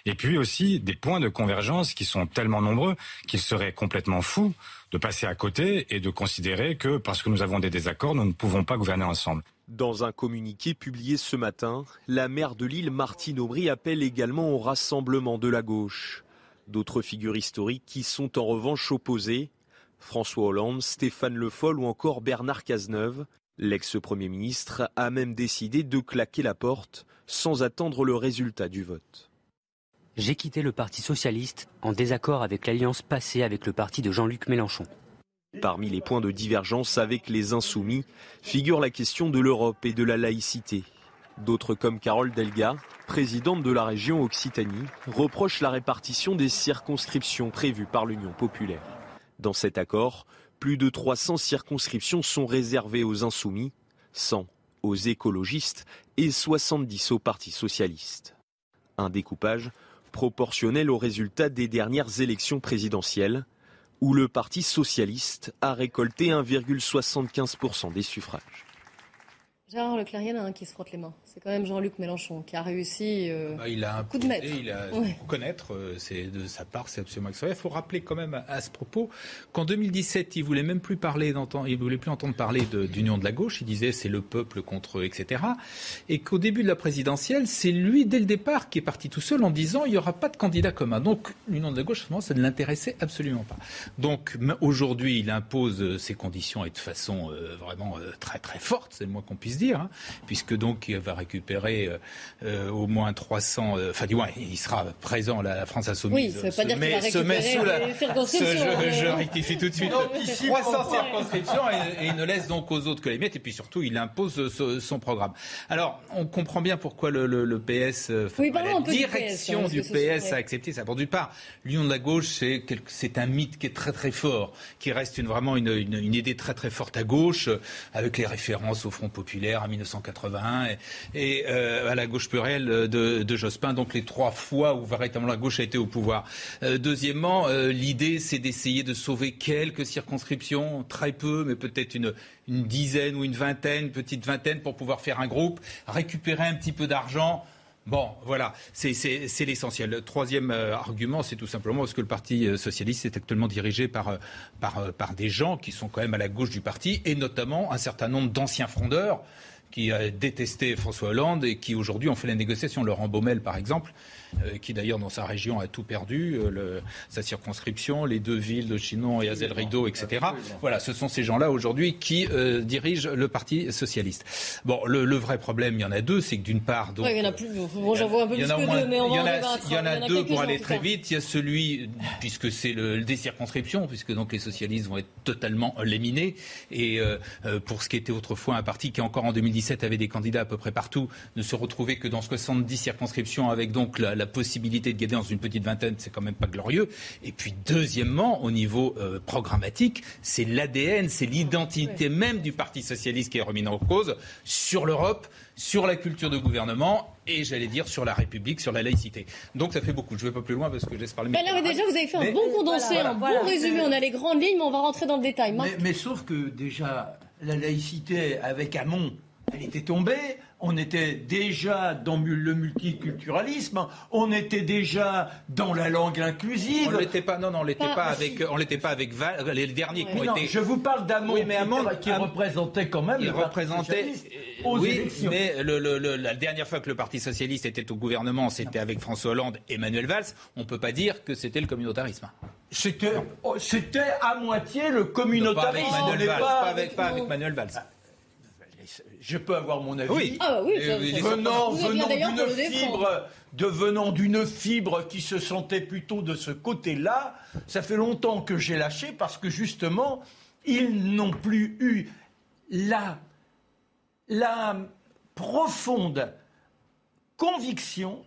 et puis aussi des points de convergence qui sont tellement nombreux qu'il serait complètement fou de passer à côté et de considérer que parce que nous avons des désaccords, nous ne pouvons pas gouverner ensemble. Dans un communiqué publié ce matin, la maire de Lille, Martine Aubry, appelle également au rassemblement de la gauche. D'autres figures historiques qui sont en revanche opposées, François Hollande, Stéphane Le Foll ou encore Bernard Cazeneuve. L'ex-premier ministre a même décidé de claquer la porte sans attendre le résultat du vote. J'ai quitté le Parti socialiste en désaccord avec l'alliance passée avec le parti de Jean-Luc Mélenchon. Parmi les points de divergence avec les insoumis figure la question de l'Europe et de la laïcité. D'autres comme Carole Delga, présidente de la région Occitanie, reprochent la répartition des circonscriptions prévues par l'Union populaire. Dans cet accord, plus de 300 circonscriptions sont réservées aux insoumis, 100 aux écologistes et 70 au Parti socialiste. Un découpage proportionnel aux résultats des dernières élections présidentielles où le Parti socialiste a récolté 1,75% des suffrages. Gérard Leclerc, il y en a un qui se frotte les mains. C'est quand même Jean-Luc Mélenchon qui a réussi euh, bah, il a un coup de maître. Il a connaître, euh, c'est de sa part, c'est absolument extraordinaire. Il faut rappeler quand même à, ce propos qu'en 2017, il voulait même plus parler, il voulait plus entendre parler d'union de, la gauche. Il disait c'est le peuple contre eux, etc. Et qu'au début de la présidentielle, c'est lui dès le départ qui est parti tout seul en disant il n'y aura pas de candidat commun. Donc l'union de la gauche, ça ne l'intéressait absolument pas. Donc aujourd'hui, il impose ses conditions et de façon euh, vraiment très très forte, c'est le moins qu'on puisse dire dire, hein, puisque donc il va récupérer au moins 300. Enfin, du moins, il sera présent à la France Insoumise. Oui, ça veut pas dire qu'il va récupérer sous la... circonscriptions. Je, je, rectifie tout de suite. 300 circonscriptions et, il ne laisse donc aux autres que les miettes. Et puis surtout, il impose son programme. Alors, on comprend bien pourquoi le, le, PS, oui, la direction du PS, du PS a accepté ça. Pour d'une part, l'union de la gauche, c'est un mythe qui est très très fort, qui reste une, vraiment une, une, idée très très forte à gauche, avec les références au Front populaire à 1981 et, et euh, à la gauche plurielle de, Jospin, donc les trois fois où véritablement la gauche a été au pouvoir. Euh, deuxièmement, euh, l'idée, c'est d'essayer de sauver quelques circonscriptions, très peu, mais peut-être une, dizaine ou une vingtaine, petite vingtaine, pour pouvoir faire un groupe, récupérer un petit peu d'argent Bon, voilà, c'est l'essentiel. Le troisième argument, c'est tout simplement parce que le Parti socialiste est actuellement dirigé par, par, par, des gens qui sont quand même à la gauche du parti, et notamment un certain nombre d'anciens frondeurs qui a détesté François Hollande et qui aujourd'hui ont fait la négociation. Laurent Baumel, par exemple, euh, qui d'ailleurs dans sa région a tout perdu, euh, sa circonscription, les deux villes de Chinon et Azel Rideau, etc. Voilà, ce sont ces gens-là aujourd'hui qui euh, dirigent le Parti socialiste. Bon, le, vrai problème, il y en a deux, c'est que d'une part, donc, il y en a plus. Bon, j'en vois un peu plus que deux, mais on il y en a, il y en a, deux pour aller très vite. Il y a celui, puisque c'est le, des circonscriptions, puisque donc les socialistes vont être totalement éliminés. Et pour ce qui était autrefois un parti qui encore en 2017 avait des candidats à peu près partout, ne se retrouvait que dans 70 circonscriptions avec donc la la possibilité de gagner dans une petite vingtaine, c'est quand même pas glorieux. Et puis deuxièmement, au niveau euh, programmatique, c'est l'ADN, c'est l'identité même du Parti socialiste qui est remis en cause sur l'Europe, sur la culture de gouvernement et j'allais dire sur la République, sur la laïcité. Donc ça fait beaucoup. Je ne vais pas plus loin parce que je laisse parler. Là, déjà, vous avez fait un bon condensé, un bon résumé. On a les grandes lignes, mais on va rentrer dans le détail. Mais, mais, sauf que déjà, la laïcité avec Hamon, elle était tombée on était déjà dans le multiculturalisme, on était déjà dans la langue inclusive. On l'était pas, non, non, on l'était pas, avec, on l'était pas avec les derniers qui ont été. Je vous parle d'Amon, oui, mais qui, représentait quand même. Il représentait. oui, mais la dernière fois que le Parti socialiste était au gouvernement, c'était avec François Hollande et Manuel Valls. On peut pas dire que c'était le communautarisme. C'était, c'était à moitié le communautarisme. pas avec Manuel Valls. Pas avec, pas avec Manuel Valls je peux avoir mon avis. Oui. Ah oui, venant, d'une fibre, devenant d'une fibre qui se sentait plutôt de ce côté-là, ça fait longtemps que j'ai lâché parce que justement, ils n'ont plus eu la, la profonde conviction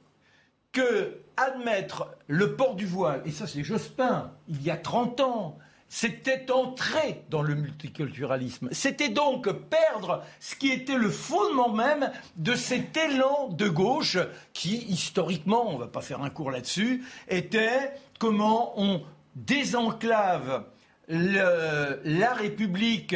que admettre le port du voile, et ça c'est Jospin, il y a 30 ans, c'était entrer dans le multiculturalisme. C'était donc perdre ce qui était le fondement même de cet élan de gauche qui, historiquement, on ne va pas faire un cours là-dessus, était comment on désenclave la République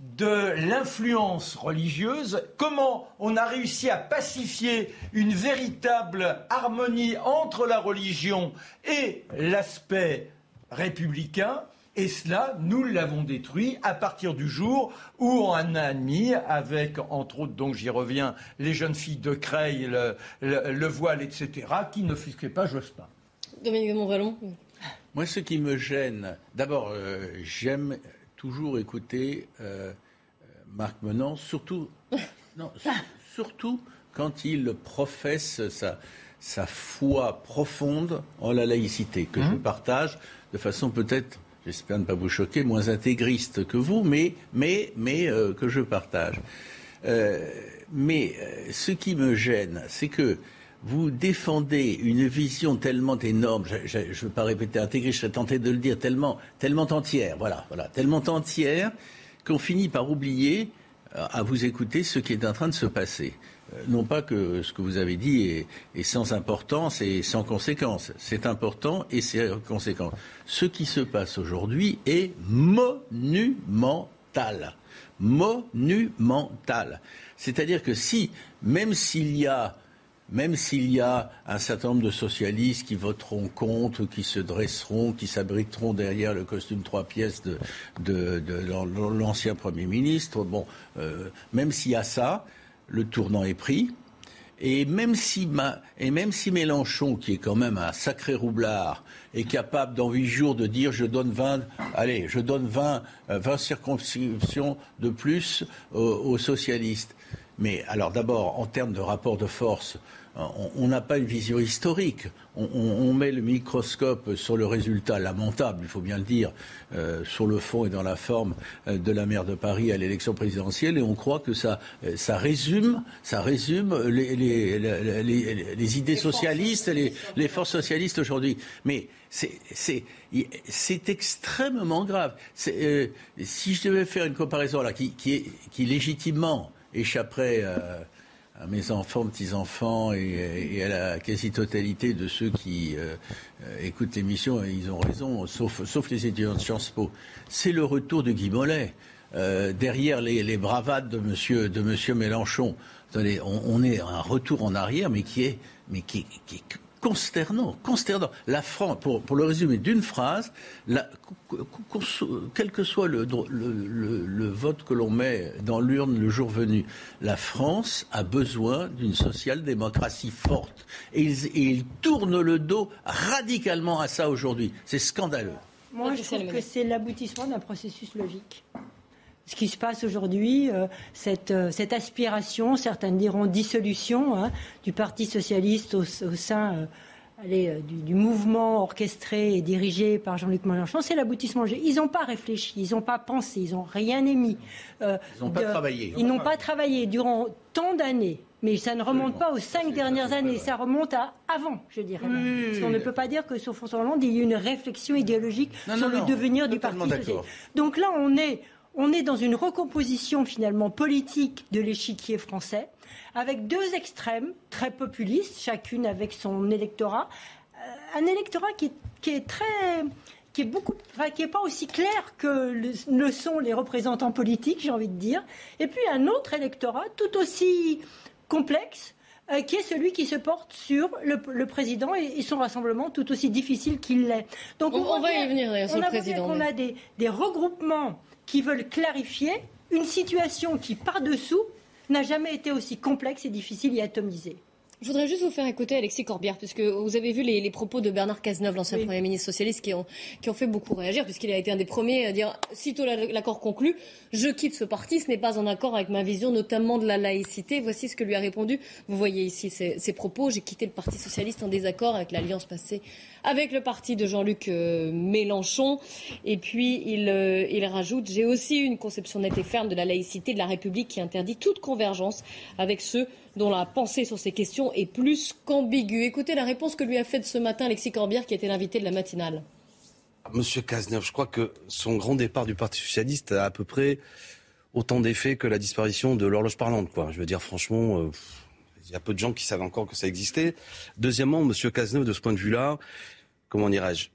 de l'influence religieuse, comment on a réussi à pacifier une véritable harmonie entre la religion et l'aspect républicain, et cela, nous l'avons détruit à partir du jour où on a admis, avec, entre autres, donc j'y reviens, les jeunes filles de Creil, le, voile, etc., qui ne fusquaient pas Jospin. Dominique de Montvalon Moi, ce qui me gêne, d'abord, euh, j'aime toujours écouter euh, Marc Menant, surtout, non, surtout quand il professe sa, sa foi profonde en la laïcité, que je mmh. partage de façon peut-être j'espère ne pas vous choquer, moins intégriste que vous, mais, euh, que je partage. Euh, mais euh, ce qui me gêne, c'est que vous défendez une vision tellement énorme, je ne veux pas répéter intégriste, je serais tenté de le dire, tellement, tellement entière, voilà, voilà, tellement entière qu'on finit par oublier, à vous écouter, ce qui est en train de se passer. Euh, non pas que ce que vous avez dit est, sans importance et sans conséquence. C'est important et c'est conséquent. Ce qui se passe aujourd'hui est monumental. Monumental. C'est-à-dire que si, même s'il y a même s'il y a un certain nombre de socialistes qui voteront contre, qui se dresseront, qui s'abriteront derrière le costume trois pièces de, l'ancien Premier ministre, euh, même s'il y a ça, le tournant est pris. Et même, si et même si Mélenchon, qui est quand même un sacré roublard, est capable dans huit jours de dire je donne 20, allez, je donne 20, 20 euh, circonscriptions de plus aux, socialistes, Mais alors d'abord, en termes de rapport de force, on n'a pas une vision historique. On, met le microscope sur le résultat lamentable, il faut bien le dire, euh, sur le fond et dans la forme euh, de la maire de Paris à l'élection présidentielle, et on croit que ça, euh, ça résume, ça résume les, les, idées socialistes, les, les forces socialistes aujourd'hui. Mais c'est extrêmement grave. si je devais faire une comparaison là, qui, qui, qui légitimement échapperait à mes enfants, petits-enfants et, à la quasi-totalité de ceux qui euh, euh, écoutent l'émission, et ils ont raison, sauf, sauf les étudiants de Sciences Po, c'est le retour de Guy Mollet. Euh, derrière les, bravades de monsieur, de monsieur Mélenchon, on, est un retour en arrière, mais qui est, mais qui, qui, consternant, consternant. La France, pour, pour le résumer d'une phrase, la, quel que soit le, le, vote que l'on met dans l'urne le jour venu, la France a besoin d'une social-démocratie forte. Et ils, tournent le dos radicalement à ça aujourd'hui. C'est scandaleux. Moi, je trouve que c'est l'aboutissement d'un processus logique ce qui se passe aujourd'hui, euh, cette, euh, cette, aspiration, certains diront dissolution, hein, du Parti socialiste au, sein euh, allez, du, mouvement orchestré et dirigé par Jean-Luc Mélenchon, c'est l'aboutissement. Ils n'ont pas réfléchi, ils n'ont pas pensé, ils n'ont rien émis. ils n'ont pas travaillé. Ils n'ont pas travaillé durant tant d'années. Mais ça ne remonte pas aux cinq dernières années, ça remonte à avant, je dirais. Parce qu'on ne peut pas dire que sur François Hollande, il y a eu une réflexion idéologique sur le devenir du Parti socialiste. Donc là, on est on est dans une recomposition finalement politique de l'échiquier français, avec deux extrêmes très populistes, chacune avec son électorat. Euh, un électorat qui est, très qui est beaucoup, qui est pas aussi clair que le, sont les représentants politiques, j'ai envie de dire. Et puis un autre électorat tout aussi complexe, euh, qui est celui qui se porte sur le, président et, son rassemblement tout aussi difficile qu'il l'est. Donc on, va y venir sur le président. On a des, des regroupements qui veulent clarifier une situation qui, par-dessous, n'a jamais été aussi complexe et difficile et atomisée. Je voudrais juste vous faire écouter Alexis Corbière, puisque vous avez vu les, propos de Bernard Cazeneuve, l'ancien Premier ministre socialiste, qui ont, qui ont fait beaucoup réagir, puisqu'il a été un des premiers à dire, sitôt l'accord conclu, je quitte ce parti, ce n'est pas en accord avec ma vision, notamment de la laïcité. Voici ce que lui a répondu. Vous voyez ici ses, propos. J'ai quitté le Parti socialiste en désaccord avec l'alliance passée avec le parti de Jean-Luc euh, Mélenchon. Et puis, il, euh, il rajoute, j'ai aussi une conception nette et ferme de la laïcité de la République qui interdit toute convergence avec ceux dont la pensée sur ces questions est plus qu'ambiguë. Écoutez la réponse que lui a faite ce matin Alexis Corbière, qui était l'invité de la matinale. Monsieur Cazeneuve, je crois que son grand départ du Parti socialiste a à peu près autant d'effets que la disparition de l'horloge parlante. Quoi. Je veux dire, franchement, euh, il y a peu de gens qui savent encore que ça existait. Deuxièmement, Monsieur Cazeneuve, de ce point de vue-là, comment dirais-je,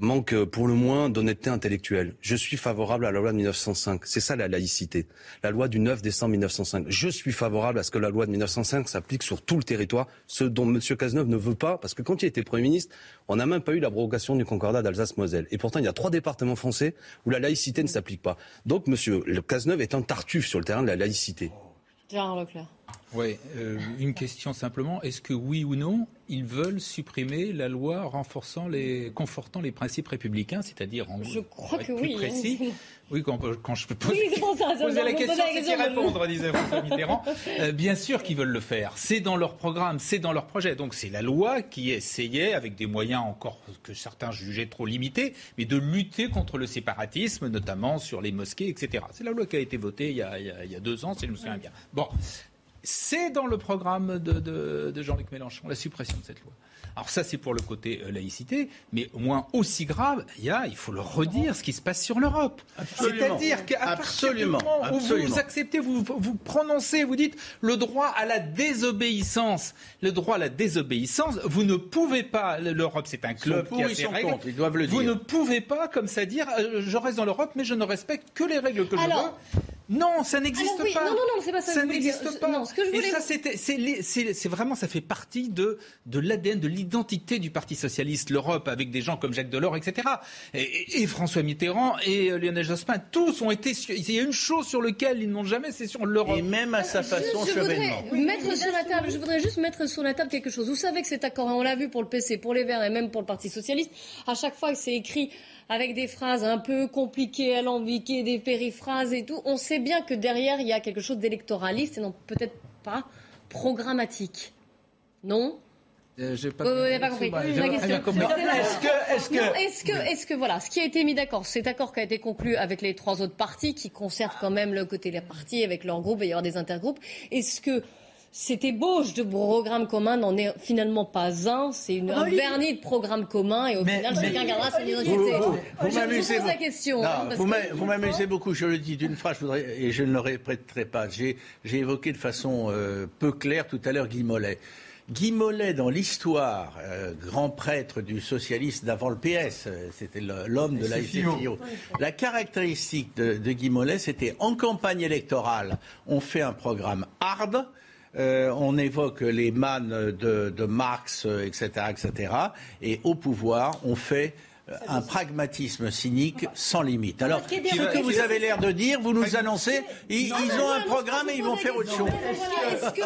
manque euh, pour le moins d'honnêteté intellectuelle. Je suis favorable à la loi de 1905. C'est ça la laïcité. La loi du 9 décembre 1905. Je suis favorable à ce que la loi de 1905 s'applique sur tout le territoire, ce dont M. Cazeneuve ne veut pas, parce que quand il était Premier ministre, on n'a même pas eu l'abrogation du concordat d'Alsace-Moselle. Et pourtant, il y a trois départements français où la laïcité ne s'applique pas. Donc, M. Cazeneuve est un tartuffe sur le terrain de la laïcité. Leclerc. Oui, euh, une question simplement. Est-ce que oui ou non, ils veulent supprimer la loi renforçant les, confortant les principes républicains, c'est-à-dire en Je crois que oui. Hein. Précis. Oui, quand, quand, je peux poser, poser la question, c'est y répondre, disait François Mitterrand. Euh, bien sûr qu'ils veulent le faire. C'est dans leur programme, c'est dans leur projet. Donc c'est la loi qui essayait, avec des moyens encore que certains jugeaient trop limités, mais de lutter contre le séparatisme, notamment sur les mosquées, etc. C'est la loi qui a été votée il y a, il y a deux ans, si je me souviens bien. Bon, c'est dans le programme de, Jean-Luc Mélenchon, la suppression de cette loi. Alors ça, c'est pour le côté euh, laïcité, mais au moins aussi grave, il y a, il faut le redire, ce qui se passe sur l'Europe. C'est-à-dire qu'à partir du moment où vous acceptez, vous, vous prononcez, vous dites le droit à la désobéissance, le droit à la désobéissance, vous ne pouvez pas, l'Europe c'est un club qui a ses règles, ils doivent le vous ne pouvez pas comme ça dire, euh, je reste dans l'Europe, mais je ne respecte que les règles que je veux. Non, ça n'existe pas. Non, non, non, c'est pas ça. Ça n'existe pas. ce que je voulais... Et ça, c'est vraiment, ça fait partie de, de l'ADN, de l'identité du Parti socialiste, l'Europe, avec des gens comme Jacques Delors, etc. Et, François Mitterrand et euh, Lionel Jospin, tous ont été. Il y a une chose sur laquelle ils n'ont jamais, c'est sur l'Europe. Et même à sa façon, je, voudrais mettre sur la table. Je voudrais juste mettre sur la table quelque chose. Vous savez que cet accord, on l'a vu pour le PC, pour les Verts et même pour le Parti socialiste. À chaque fois que c'est écrit avec des phrases un peu compliquées, alambiquées, des périphrases et tout, on sait bien que derrière, il y a quelque chose d'électoraliste et non peut-être pas programmatique. Non? Euh, pas, pas compris. Est-ce que, est-ce que, est-ce que, est-ce que, voilà, ce qui a été mis d'accord, cet accord qui a été conclu avec les trois autres partis, qui concerne quand même le côté des partis avec leur groupe, et il y aura des intergroupes. Est-ce que cette ébauche de programme commun n'en est finalement pas un. C'est une, un vernis de programme commun et au final, chacun gardera son identité. Vous, vous, m'amusez la question. Hein, vous m'amusez beaucoup. Je le dis d'une phrase, je voudrais, et je ne le répéterai pas. J'ai évoqué de façon euh, peu claire tout à l'heure Guy Mollet. Guy Mollet, dans l'histoire, euh, grand prêtre du socialiste d'avant le PS, euh, c'était l'homme de la SFIO. La caractéristique de, de Guy Mollet, c'était en campagne électorale, on fait un programme hard, euh, on évoque les mannes de, Marx, etc., etc. Et au pouvoir, on fait euh, un pragmatisme cynique sans limite. Alors, ce que vous avez l'air de dire, vous nous annoncez, ils, ont un programme et ils vont faire autre chose. Est-ce que,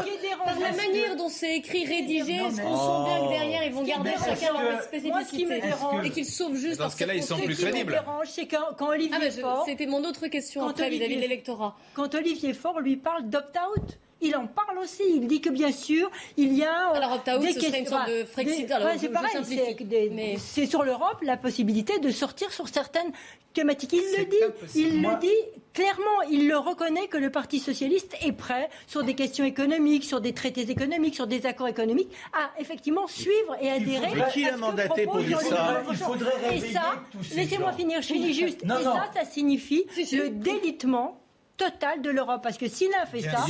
par la manière dont c'est écrit, rédigé, est-ce qu'on sent bien que derrière, ils vont garder chacun leur spécificité et qu'ils sauvent juste Dans ce cas-là, ils sont plus crédibles. C'est quand, Olivier ah, Faure... C'était mon autre question après vis-à-vis de l'électorat. Quand Olivier Faure lui parle d'opt-out il en parle aussi. Il dit que bien sûr, il y a. Euh, Alors, opt-out, ce serait une sorte de Frexit. c'est pareil, c'est sur l'Europe la possibilité de sortir sur certaines thématiques. Il le dit, il le dit clairement, il le reconnaît que le Parti socialiste est prêt sur des questions économiques, sur des traités économiques, sur des accords économiques, à effectivement suivre et adhérer. Mais qui l'a mandaté pour dire ça Il faudrait Et ça, laissez-moi finir, je finis juste. et ça, ça signifie le délitement total de l'Europe. Parce que s'il a fait ça.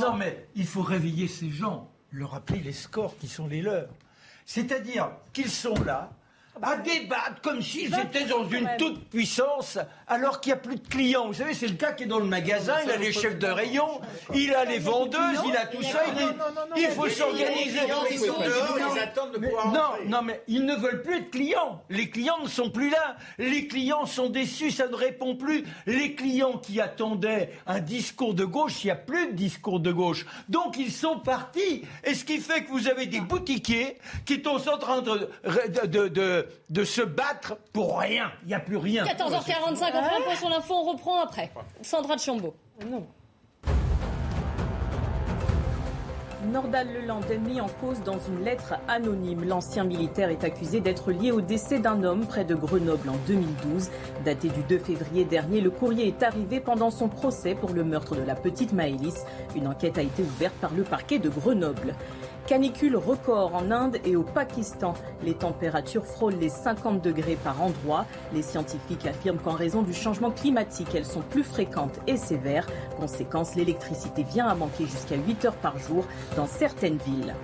non, mais il faut réveiller ces gens, leur rappeler les scores qui sont les leurs. C'est-à-dire qu'ils sont là, à débattre comme s'ils étaient dans une toute puissance alors qu'il n'y a plus de clients. Vous savez, c'est le cas qui est dans le magasin, il a les chefs de rayon, il a les vendeuses, il a tout ça. Il, faut s'organiser. Non, non, mais ils ne veulent plus de clients. Les clients ne sont plus là. Les clients sont déçus, ça ne répond plus. Les clients qui attendaient un discours de gauche, il n'y a plus de discours de gauche. Donc ils sont partis. Et ce qui fait que vous avez des boutiquiers qui sont en train de, de, de de se battre pour rien. Il n'y a plus rien. 14h45, on un point sur l'info, on reprend après. Sandra de Chambaud. Non. Nordal Leland est mis en cause dans une lettre anonyme. L'ancien militaire est accusé d'être lié au décès d'un homme près de Grenoble en 2012. Daté du 2 février dernier, le courrier est arrivé pendant son procès pour le meurtre de la petite Maëlys. Une enquête a été ouverte par le parquet de Grenoble. Canicule record en Inde et au Pakistan. Les températures frôlent les 50 degrés par endroit. Les scientifiques affirment qu'en raison du changement climatique, elles sont plus fréquentes et sévères. Conséquence, l'électricité vient à manquer jusqu'à 8 heures par jour dans certaines villes.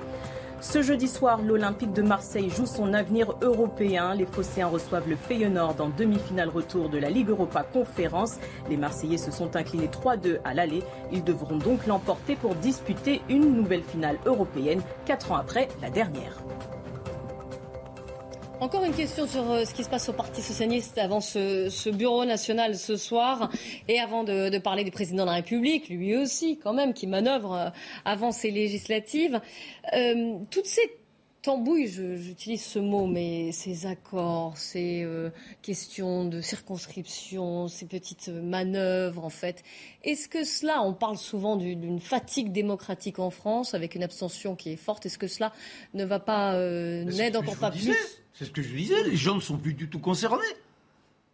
Ce jeudi soir, l'Olympique de Marseille joue son avenir européen. Les Phocéens reçoivent le Feyenoord en demi-finale retour de la Ligue Europa Conférence. Les Marseillais se sont inclinés 3-2 à l'aller. Ils devront donc l'emporter pour disputer une nouvelle finale européenne, quatre ans après la dernière. Encore une question sur euh, ce qui se passe au Parti socialiste avant ce, bureau national ce soir et avant de, parler du président de la République, lui aussi quand même, qui manœuvre euh, avant ces législatives. Euh, toutes ces tambouilles, j'utilise ce mot, mais ces accords, ces questions de circonscription, ces petites manœuvres, en fait. Est-ce que cela, on parle souvent d'une fatigue démocratique en France avec une abstention qui est forte, est-ce que cela ne va pas n'aide encore pas plus c'est ce que je disais, les gens ne sont plus du tout concernés.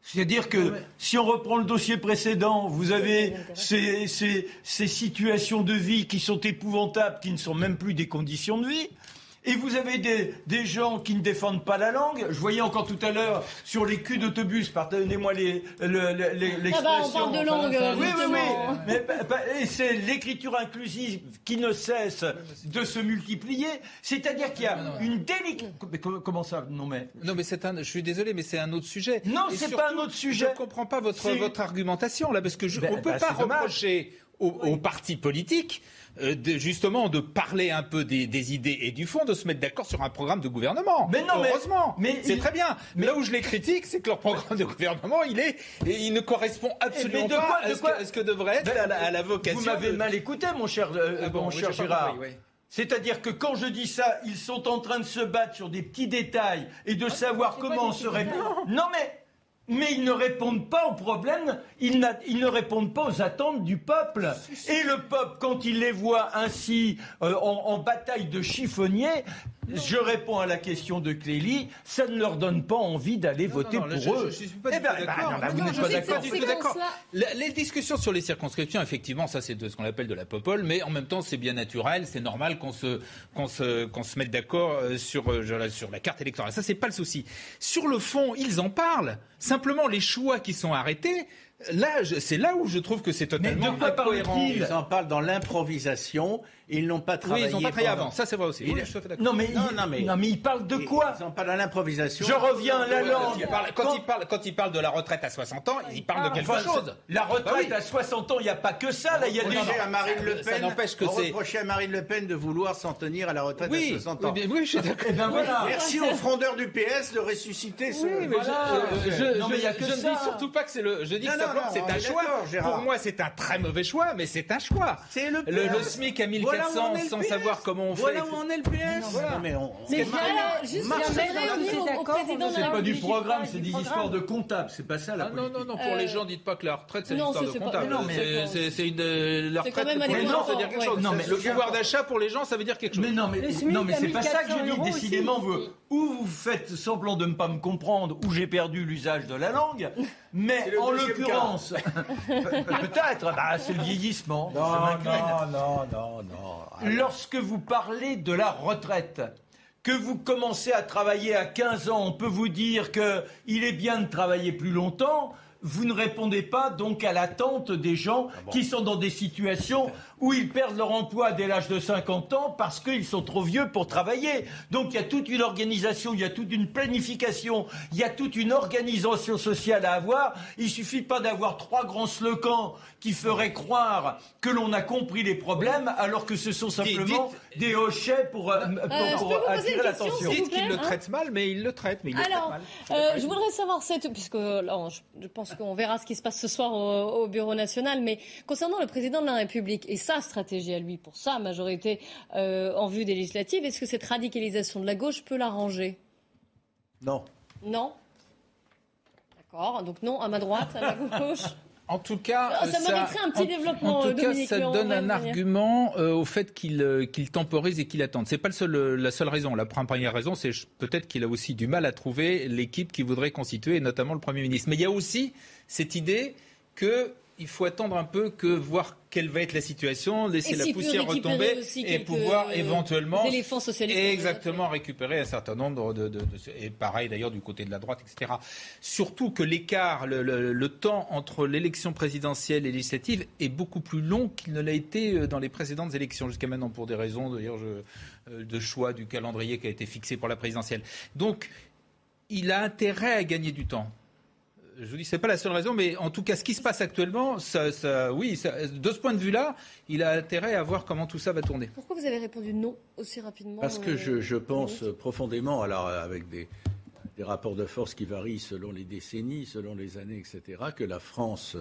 C'est-à-dire que si on reprend le dossier précédent, vous avez ces, ces, situations de vie qui sont épouvantables, qui ne sont même plus des conditions de vie. Et vous avez des, des, gens qui ne défendent pas la langue. Je voyais encore tout à l'heure sur les culs d'autobus, pardonnez-moi l'expression. ah bah, on parle de langue. oui, oui, oui. Mais, bah, bah, c'est l'écriture inclusive qui ne cesse de se multiplier. C'est-à-dire qu'il y a une. Comment ça? Non mais. Non mais c'est un. Je suis désolé, mais c'est un autre sujet. Non, c'est pas un autre sujet. Je ne comprends pas votre votre argumentation là, parce que je, ben, on peut ben, pas reprocher aux, aux partis politiques euh, justement de parler un peu des, idées et du fond, de se mettre d'accord sur un programme de gouvernement. Mais non, heureusement, mais, c'est très bien. Mais là où je les critique, c'est que leur programme de gouvernement, il est, il ne correspond absolument pas à, ce que, devrait être à, la, vocation. Vous m'avez mal écouté, mon cher, euh, ah mon cher Gérard. C'est-à-dire que quand je dis ça, ils sont en train de se battre sur des petits détails et de savoir comment on serait. Non mais mais ils ne répondent pas aux problèmes, ils, ne répondent pas aux attentes du peuple. Et le peuple, quand il les voit ainsi euh, en, bataille de chiffonniers, je réponds à la question de Clélie, ça ne leur donne pas envie d'aller voter pour eux. Je, suis pas eh ben, d'accord. Bah, vous n'êtes pas d'accord Les discussions sur les circonscriptions, effectivement, ça c'est ce qu'on appelle de la popole, mais en même temps c'est bien naturel, c'est normal qu'on se, qu'on se, qu'on se mette d'accord euh, sur, euh, sur la carte électorale. Ça c'est pas le souci. Sur le fond, ils en parlent. Simplement, les choix qui sont arrêtés, Là, c'est là où je trouve que c'est totalement incohérent. Ils en parlent dans l'improvisation ils n'ont pas travaillé. Oui, ils n'ont pas travaillé avant. Ça, c'est vrai aussi. non, mais non, non, mais... non, mais ils parlent de quoi Ils n'ont pas dans l'improvisation. Je reviens à la langue. Quand, ils parlent, quand ils parlent de la retraite à 60 ans, ils parlent de ah, quelque chose. La retraite bah à 60 ans, il n'y a pas que ça. Là, il y a des à Marine Le Pen. Ça n'empêche que c'est. reprocher à Marine Le Pen de vouloir s'en tenir à la retraite à 60 ans. Oui, je suis d'accord. Eh ben Merci aux frondeurs du PS de ressusciter ce. Non, mais il y a que ça. Je ne dis surtout pas que c'est le. Je dis que c'est un choix. Pour moi, c'est un très mauvais choix, mais c'est un choix. C'est le. Le SMIC à 1400 sans savoir voir comment on fait. Voilà où on est le PS. Voilà. Mais, on, mais juste C'est pas du programme, c'est des histoires de comptables. C'est pas ça la politique. Non, non, non. Pour les gens, dites pas que la retraite, c'est une histoire de comptable. C'est une la retraite pour les gens, ça veut dire quelque chose. Le pouvoir d'achat pour les gens, ça veut dire quelque chose. Mais non, mais non, mais c'est pas ça que je dis. Décidément, vous ou vous faites semblant de ne pas me comprendre, ou j'ai perdu l'usage de la langue. Mais en l'occurrence, peut-être, bah, c'est le vieillissement. Non, non, non, non, non. Lorsque vous parlez de la retraite, que vous commencez à travailler à 15 ans, on peut vous dire qu'il est bien de travailler plus longtemps vous ne répondez pas donc à l'attente des gens ah qui sont dans des situations où ils perdent leur emploi dès l'âge de 50 ans parce qu'ils sont trop vieux pour travailler. Donc il y a toute une organisation, il y a toute une planification, il y a toute une organisation sociale à avoir. Il suffit pas d'avoir trois grands slogans qui feraient croire que l'on a compris les problèmes alors que ce sont simplement des hochets pour, euh, pour, euh, attirer l'attention. Dites qu'il le hein traite mal, mais il le traite. Mais il alors, le mal. Euh, je voudrais savoir cette, puisque là, je pense qu'on verra ce qui se passe ce soir au, Bureau national, mais concernant le président de la République et sa stratégie à lui pour sa majorité euh, en vue des législatives, est-ce que cette radicalisation de la gauche peut l'arranger? Non. Non? D'accord, donc non à ma droite, à ma gauche? En tout cas, ah, ça, un petit développement. En tout cas, ça donne un argument euh, au fait qu'il qu'il temporise et qu'il attende. C'est pas le seul, la seule raison. La première raison, c'est peut-être qu'il a aussi du mal à trouver l'équipe qui voudrait constituer, notamment le Premier ministre. Mais il y a aussi cette idée qu'il faut attendre un peu que voir quelle va être la situation, laisser la poussière retomber et pouvoir éventuellement exactement récupérer un certain nombre de, et pareil d'ailleurs du côté de la droite, etc. Surtout que l'écart, le, temps entre l'élection présidentielle et législative est beaucoup plus long qu'il ne l'a été euh, dans les précédentes élections jusqu'à maintenant pour des raisons d'ailleurs euh, de choix du calendrier qui a été fixé pour la présidentielle. Donc il a intérêt à gagner du temps je vous dis, c'est pas la seule raison, mais en tout cas, ce qui se passe actuellement, ça, oui, de ce point de vue-là, il a intérêt à voir comment tout ça va tourner. Pourquoi vous avez répondu non aussi rapidement Parce que je, je, pense profondément, alors avec des, des, rapports de force qui varient selon les décennies, selon les années, etc., que la France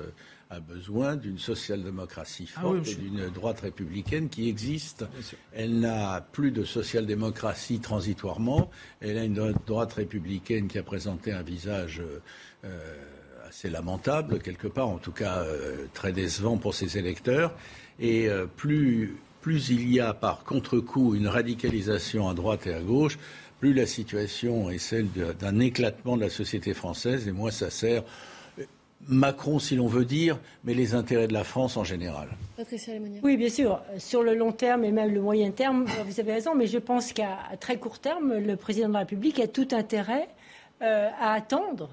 a besoin d'une social-démocratie ah forte et d'une droite républicaine qui existe. Elle n'a plus de social-démocratie transitoirement. Elle a une droite républicaine qui a présenté un visage euh, assez lamentable, quelque part, en tout cas euh, très décevant pour ses électeurs. Et euh, plus, plus il y a par contre-coup une radicalisation à droite et à gauche, plus la situation est celle d'un éclatement de la société française, et moins ça sert Macron, si l'on veut dire, mais les intérêts de la France en général. Patricia Oui, bien sûr. Sur le long terme et même le moyen terme, vous avez raison, mais je pense qu'à très court terme, le président de la République a tout intérêt à attendre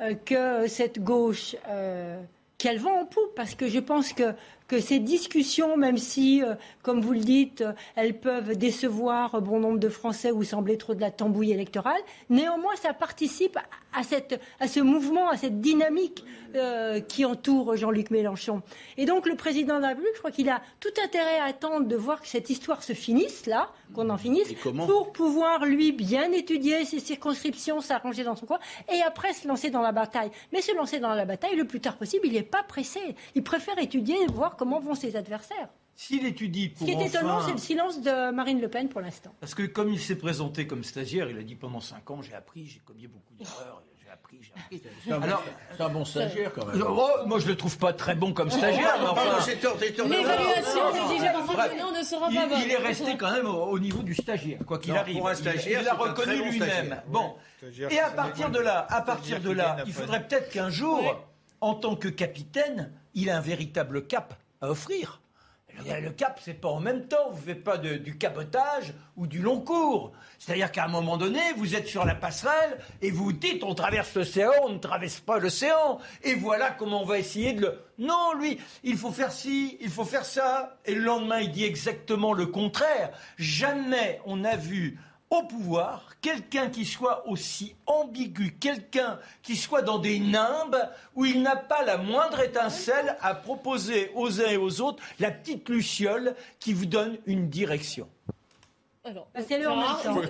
euh, que cette gauche euh, qu'elle vend en poupe, parce que je pense que, que ces discussions, même si, euh, comme vous le dites, elles peuvent décevoir bon nombre de Français ou sembler trop de la tambouille électorale, néanmoins, ça participe à, cette, à ce mouvement, à cette dynamique euh, qui entoure Jean-Luc Mélenchon. Et donc le président de la République, je crois qu'il a tout intérêt à attendre de voir que cette histoire se finisse, là, qu'on en finisse, pour pouvoir, lui, bien étudier ses circonscriptions, s'arranger dans son coin, et après se lancer dans la bataille. Mais se lancer dans la bataille le plus tard possible, il n'est pas pressé. Il préfère étudier et comment vont ses adversaires. S'il étudie pour Ce qui est étonnant, c'est le silence de Marine Le Pen pour l'instant. Parce que comme il s'est présenté comme stagiaire, il a dit pendant cinq ans, j'ai appris, j'ai commis beaucoup d'erreurs appris, j'ai appris. C'est un bon stagiaire quand même. Oh, moi, je le trouve pas très bon comme stagiaire. enfin, L'évaluation ne sera il, pas bonne. il est resté quand même au, au niveau du stagiaire, quoi qu'il arrive. pour un Il- stagiaire, il l'a reconnu bon lui-même. Bon. Et à partir de là, à partir de là, il faudrait peut-être qu'un jour, Ouais. en tant que capitaine, il a un véritable cap offrir. Le- Le cap, c'est pas en même temps. Vous faites pas du cabotage ou du long cours. C'est-à-dire qu'à un moment donné, vous êtes sur la passerelle et vous dites on traverse l'océan, on ne traverse pas l'océan. Et voilà comment on va essayer de le. Non, lui, il faut faire ci, il faut faire ça. Et le lendemain, il dit exactement le contraire. Jamais on a vu au pouvoir quelqu'un qui soit aussi ambigu, quelqu'un qui soit dans des nimbes où il n'a pas la moindre étincelle à proposer aux uns et aux autres la petite luciole qui vous donne une direction. Alors, c'est le en même temps.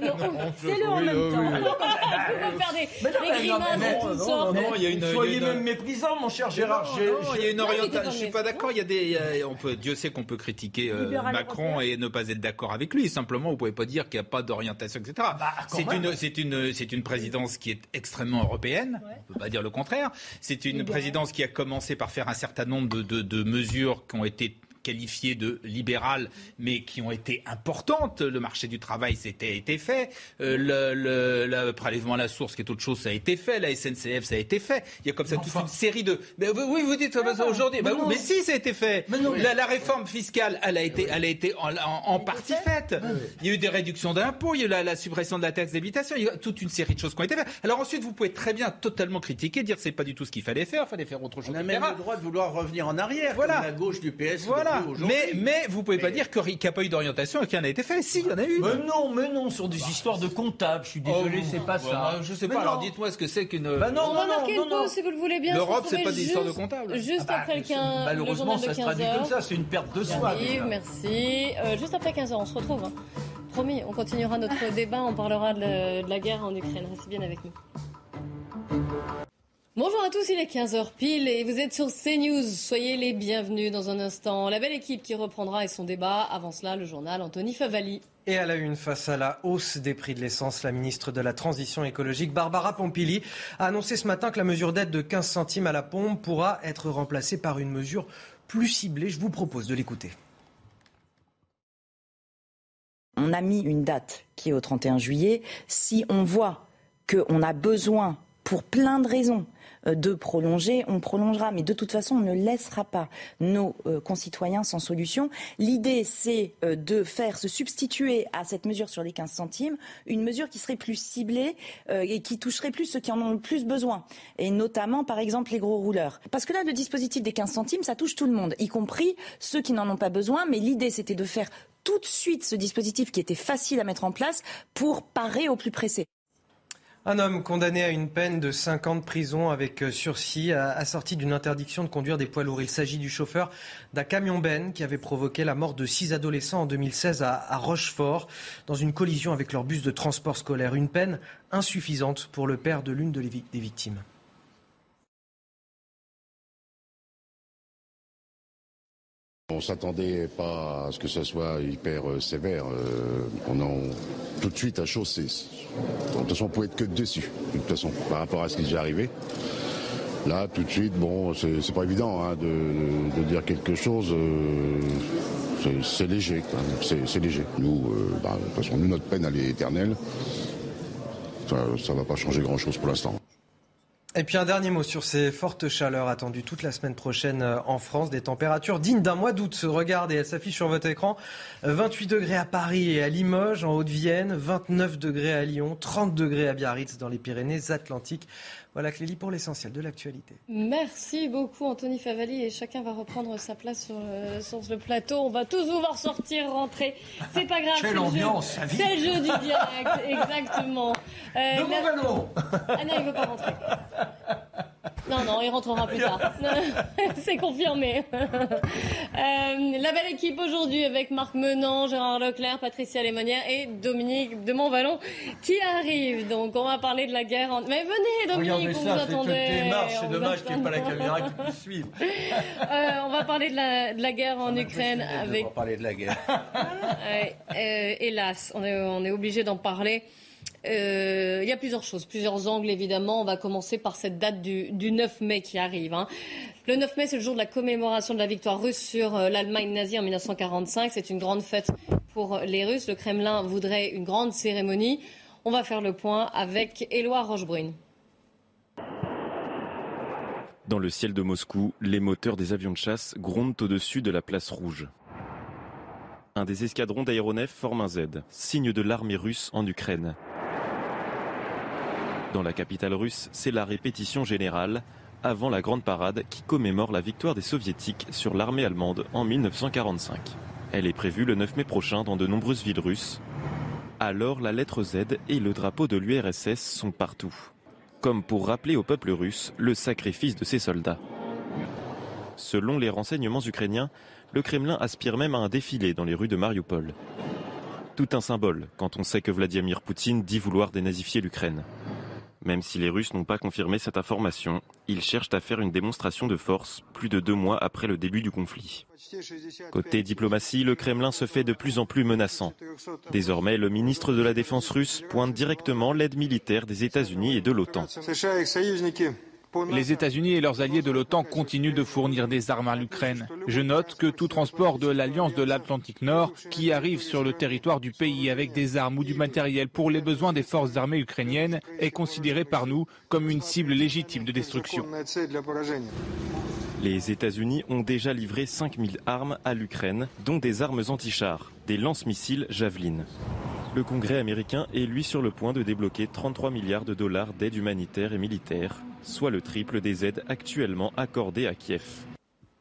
C'est le en même temps. On peut faire des, Mais non, des mais non, grimaces mais- de toutes non, sortes. non, il y a une- Soyez même méprisant, mon cher Gérard. Il y a une orientation. Je suis pas d'accord. Il y a des, on peut, Dieu sait qu'on peut critiquer euh, Macron et ne pas être d'accord avec lui. Simplement, vous pouvez pas dire qu'il n'y a pas d'orientation, etc. Bah, c'est une, c'est une, c'est une présidence qui est extrêmement européenne. On peut pas dire le contraire. C'est une présidence qui a commencé par faire un certain nombre de mesures qui ont été qualifiées de libérales, mais qui ont été importantes. Le marché du travail, c'était été fait. Euh, le, le, le prélèvement à la source, qui est autre chose, ça a été fait. La SNCF, ça a été fait. Il y a comme ça toute une série de. Mais oui, oui, vous dites euh, aujourd'hui. Bah, Mais non. mais si, ça a été fait. La, la réforme fiscale, elle a été, elle a été en, en- en partie faite. Il y a eu des réductions d'impôts, il y a eu la, la suppression de la taxe d'habitation, il y a eu toute une série de choses qui ont été faites. Alors ensuite, vous pouvez très bien totalement critiquer, dire c'est pas du tout ce qu'il fallait faire, il fallait faire autre chose. On a même le droit de vouloir revenir en arrière, Voilà. comme la gauche du PS. Voilà. Mais, mais vous pouvez pas dire qu'il n'y a pas eu d'orientation et qu'il y en a été fait. Si, il y en a eu. Mais non, mais non, sur des histoires de comptables. Je suis désolé, Oh, c'est pas ouais, ça. Je sais Mais pas. Alors non. dites-moi ce que c'est qu'une. Bah non, non, non, non. pause si vous le voulez bien. L'Europe, c'est pas des histoires de comptables. Juste Ah bah, après le 15 Malheureusement, le ça se traduit 15 comme ça. C'est une perte de soi. Merci. Euh, juste après 15h, on se retrouve. hein. Promis, on continuera notre débat, on parlera de la guerre en Ukraine. Restez bien avec nous. Bonjour à tous, il est 15h pile et vous êtes sur CNews. Soyez les bienvenus dans un instant. La belle équipe qui reprendra et son débat. Avant cela, le journal Anthony Favali. Et à la une, face à la hausse des prix de l'essence, la ministre de la Transition écologique, Barbara Pompili, a annoncé ce matin que la mesure d'aide de 15 centimes à la pompe pourra être remplacée par une mesure plus ciblée. Je vous propose de l'écouter. On a mis une date qui est au 31 juillet. Si on voit qu'on a besoin, pour plein de raisons, euh, de prolonger, on prolongera. Mais de toute façon, on ne laissera pas nos euh, concitoyens sans solution. L'idée, c'est euh, de faire se substituer à cette mesure sur les 15 centimes une mesure qui serait plus ciblée et qui toucherait plus ceux qui en ont le plus besoin. Et notamment, par exemple, les gros rouleurs. Parce que là, le dispositif des 15 centimes, ça touche tout le monde, y compris ceux qui n'en ont pas besoin. Mais l'idée, c'était de faire tout de suite ce dispositif qui était facile à mettre en place pour parer au plus pressé. Un homme condamné à une peine de 5 ans de prison avec euh, sursis, assorti d'une interdiction de conduire des poids lourds. Il s'agit du chauffeur d'un camion-ben qui avait provoqué la mort de six adolescents en 2016 à, Rochefort dans une collision avec leur bus de transport scolaire. Une peine insuffisante pour le père de l'une des victimes. On s'attendait pas à ce que ça soit hyper euh, sévère. Euh, on en tout de suite à chaud, c'est de toute façon on pouvait être que dessus. De toute façon, par rapport à ce qui est déjà arrivé. Là, tout de suite, bon, c'est pas évident hein, de, dire quelque chose. euh, c'est- léger. C'est léger. Nous, bah, de toute façon, nous notre peine elle est éternelle. Ça, ça va pas changer grand chose pour l'instant. Et puis un dernier mot sur ces fortes chaleurs attendues toute la semaine prochaine euh, en France. Des températures dignes d'un mois d'août et elles s'affichent sur votre écran. Euh, 28 degrés à Paris et à Limoges, en Haute-Vienne. 29 degrés à Lyon. 30 degrés à Biarritz dans les Pyrénées-Atlantiques. Voilà Clélie pour l'essentiel de l'actualité. Merci beaucoup Anthony Favali et chacun va reprendre sa place sur le, sur le plateau. On va tous vous voir sortir, rentrer. C'est pas grave. Quelle c'est le jeu- ambiance. C'est le jeu du direct, exactement. Euh, De mon. Ah non, il veut pas rentrer. Non, non, il rentrera plus tard. C'est confirmé. Euh, la belle équipe aujourd'hui avec Marc Menant, Gérard Leclerc, Patricia Lémonière et Dominique de Montvalon qui arrive. Donc on va parler de la guerre. En... Mais venez Dominique, Regardez on ça, vous attendait. C'est vous dommage qu'il n'y ait pas la caméra qui puisse suivre. Euh, on va parler de la, de la guerre en Ukraine avec On va parler de la guerre. Ouais, euh, hélas, on est, on est obligé d'en parler. Euh, il y a plusieurs choses, plusieurs angles évidemment. On va commencer par cette date du, 9 mai qui arrive. Hein. Le 9 mai, c'est le jour de la commémoration de la victoire russe sur euh, l'Allemagne nazie en 1945. C'est une grande fête pour les Russes. Le Kremlin voudrait une grande cérémonie. On va faire le point avec Éloi Rochebrune. Dans le ciel de Moscou, les moteurs des avions de chasse grondent au-dessus de la place rouge. Un des escadrons d'aéronefs forme un Z, signe de l'armée russe en Ukraine. Dans la capitale russe, c'est la répétition générale avant la grande parade qui commémore la victoire des soviétiques sur l'armée allemande en 1945. Elle est prévue le 9 mai prochain dans de nombreuses villes russes. Alors la lettre Z et le drapeau de l'URSS sont partout, comme pour rappeler au peuple russe le sacrifice de ses soldats. Selon les renseignements ukrainiens, le Kremlin aspire même à un défilé dans les rues de Mariupol. Tout un symbole quand on sait que Vladimir Poutine dit vouloir dénazifier l'Ukraine. Même si les Russes n'ont pas confirmé cette information, ils cherchent à faire une démonstration de force plus de deux mois après le début du conflit. Côté diplomatie, le Kremlin se fait de plus en plus menaçant. Désormais, le ministre de la Défense russe pointe directement l'aide militaire des États-Unis et de l'OTAN. Les États-Unis et leurs alliés de l'OTAN continuent de fournir des armes à l'Ukraine. Je note que tout transport de l'Alliance de l'Atlantique Nord qui arrive sur le territoire du pays avec des armes ou du matériel pour les besoins des forces armées ukrainiennes est considéré par nous comme une cible légitime de destruction. Les États-Unis ont déjà livré 5000 armes à l'Ukraine, dont des armes anti-chars, des lance-missiles Javelin. Le Congrès américain est lui sur le point de débloquer 33 milliards de dollars d'aide humanitaire et militaire soit le triple des aides actuellement accordées à Kiev.